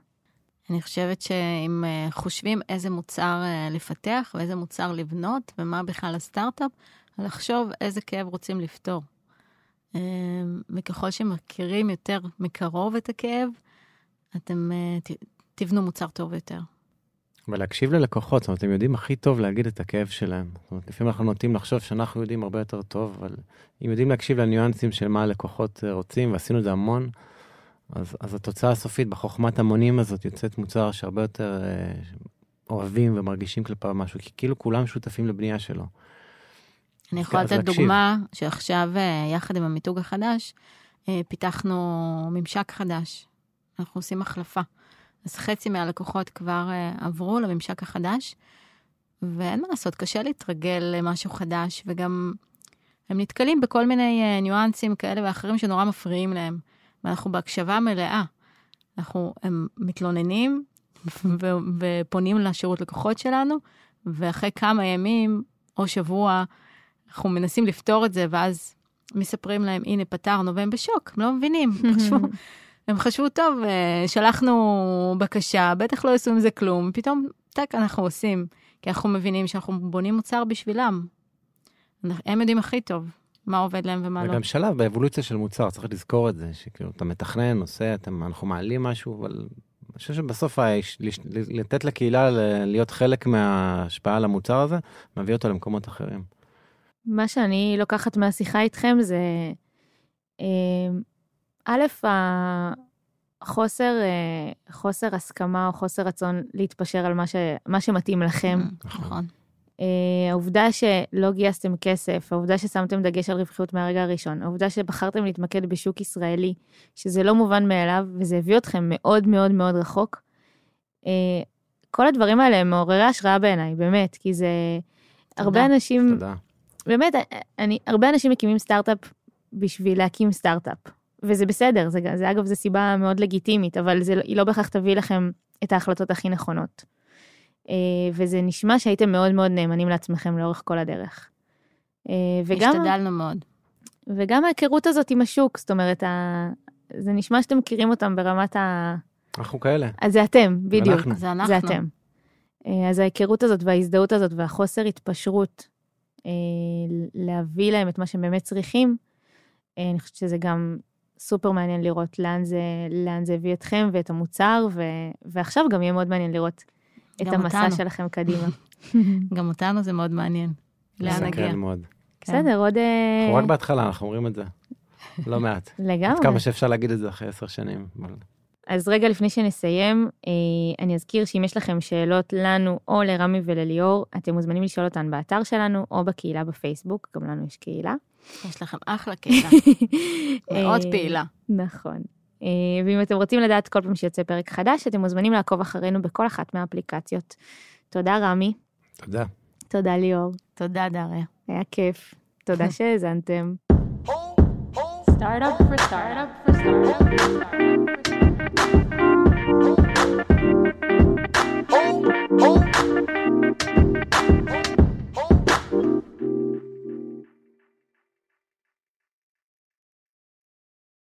אני חושבת שאם אה, חושבים איזה מוצר אה, לפתח ואיזה מוצר לבנות ומה בכלל הסטארט-אפ, לחשוב איזה כאב רוצים לפתור. אה, וככל שמכירים יותר מקרוב את הכאב, אתם תבנו מוצר טוב יותר. ולהקשיב ללקוחות, זאת אומרת, אתם יודעים הכי טוב להגיד את הכאב שלהם. זאת אומרת, לפעמים אנחנו נוטים לחשוב שאנחנו יודעים הרבה יותר טוב, אבל אם יודעים להקשיב לניואנסים של מה הלקוחות רוצים, ועשינו את זה המון, אז, אז התוצאה הסופית בחוכמת המונים הזאת יוצאת מוצר שהרבה יותר אה, אוהבים ומרגישים כלפיו משהו, כי כאילו כולם שותפים לבנייה שלו. אני יכולה לתת דוגמה שעכשיו, אה, יחד עם המיתוג החדש, אה, פיתחנו ממשק חדש. אנחנו עושים החלפה. אז חצי מהלקוחות כבר אה, עברו לממשק החדש, ואין מה לעשות, קשה להתרגל למשהו חדש, וגם הם נתקלים בכל מיני ניואנסים כאלה ואחרים שנורא מפריעים להם. ואנחנו בהקשבה מלאה. אנחנו, הם מתלוננים ו- ופונים לשירות לקוחות שלנו, ואחרי כמה ימים או שבוע, אנחנו מנסים לפתור את זה, ואז מספרים להם, הנה, פתרנו, והם בשוק, הם לא מבינים. הם חשבו, הם חשבו, טוב, אה, שלחנו בקשה, בטח לא יעשו עם זה כלום, פתאום, טק, אנחנו עושים, כי אנחנו מבינים שאנחנו בונים מוצר בשבילם. הם יודעים הכי טוב. מה עובד להם ומה לא. זה גם שלב באבולוציה של מוצר, צריך לזכור את זה, שכאילו אתה מתכנן, עושה, אתם, אנחנו מעלים משהו, אבל אני חושב שבסוף לתת לקהילה להיות חלק מההשפעה על המוצר הזה, מביא אותו למקומות אחרים. מה שאני לוקחת מהשיחה איתכם זה, אה, א', חוסר, אה, חוסר הסכמה או חוסר רצון להתפשר על מה, ש, מה שמתאים לכם. נכון. אה, העובדה שלא גייסתם כסף, העובדה ששמתם דגש על רווחיות מהרגע הראשון, העובדה שבחרתם להתמקד בשוק ישראלי, שזה לא מובן מאליו, וזה הביא אתכם מאוד מאוד מאוד רחוק, אה, כל הדברים האלה הם מעוררי השראה בעיניי, באמת, כי זה... תודה. הרבה אנשים... תודה. באמת, אני, הרבה אנשים מקימים סטארט-אפ בשביל להקים סטארט-אפ, וזה בסדר, זה, זה אגב, זו סיבה מאוד לגיטימית, אבל זה, היא לא בהכרח תביא לכם את ההחלטות הכי נכונות. אה, וזה נשמע שהייתם מאוד מאוד נאמנים לעצמכם לאורך כל הדרך. אה, וגם... השתדלנו מאוד. וגם ההיכרות הזאת עם השוק, זאת אומרת, ה... זה נשמע שאתם מכירים אותם ברמת ה... אנחנו כאלה. אז זה אתם, בדיוק. אנחנו. זה אנחנו. זה אתם. אה, אז ההיכרות הזאת וההזדהות הזאת והחוסר התפשרות, להביא להם את מה שהם באמת צריכים, אני חושבת שזה גם סופר מעניין לראות לאן זה, לאן זה הביא אתכם ואת המוצר, ו, ועכשיו גם יהיה מאוד מעניין לראות את המסע אותנו. שלכם קדימה. גם אותנו זה מאוד מעניין. לאן נגיע. מאוד. כן. בסדר, עוד... אה, אנחנו רק בהתחלה, אנחנו אומרים את זה. לא מעט. לגמרי. עד כמה שאפשר להגיד את זה אחרי עשר שנים. אז רגע לפני שנסיים, אה, אני אזכיר שאם יש לכם שאלות לנו או לרמי ולליאור, אתם מוזמנים לשאול אותן באתר שלנו או בקהילה בפייסבוק, גם לנו יש קהילה. יש לכם אחלה קהילה, מאוד פעילה. נכון. אה, ואם אתם רוצים לדעת כל פעם שיוצא פרק חדש, אתם מוזמנים לעקוב אחרינו בכל אחת מהאפליקציות. תודה רמי. תודה. תודה ליאור. תודה דריה. היה כיף. תודה שהאזנתם. Startup. Oh, oh.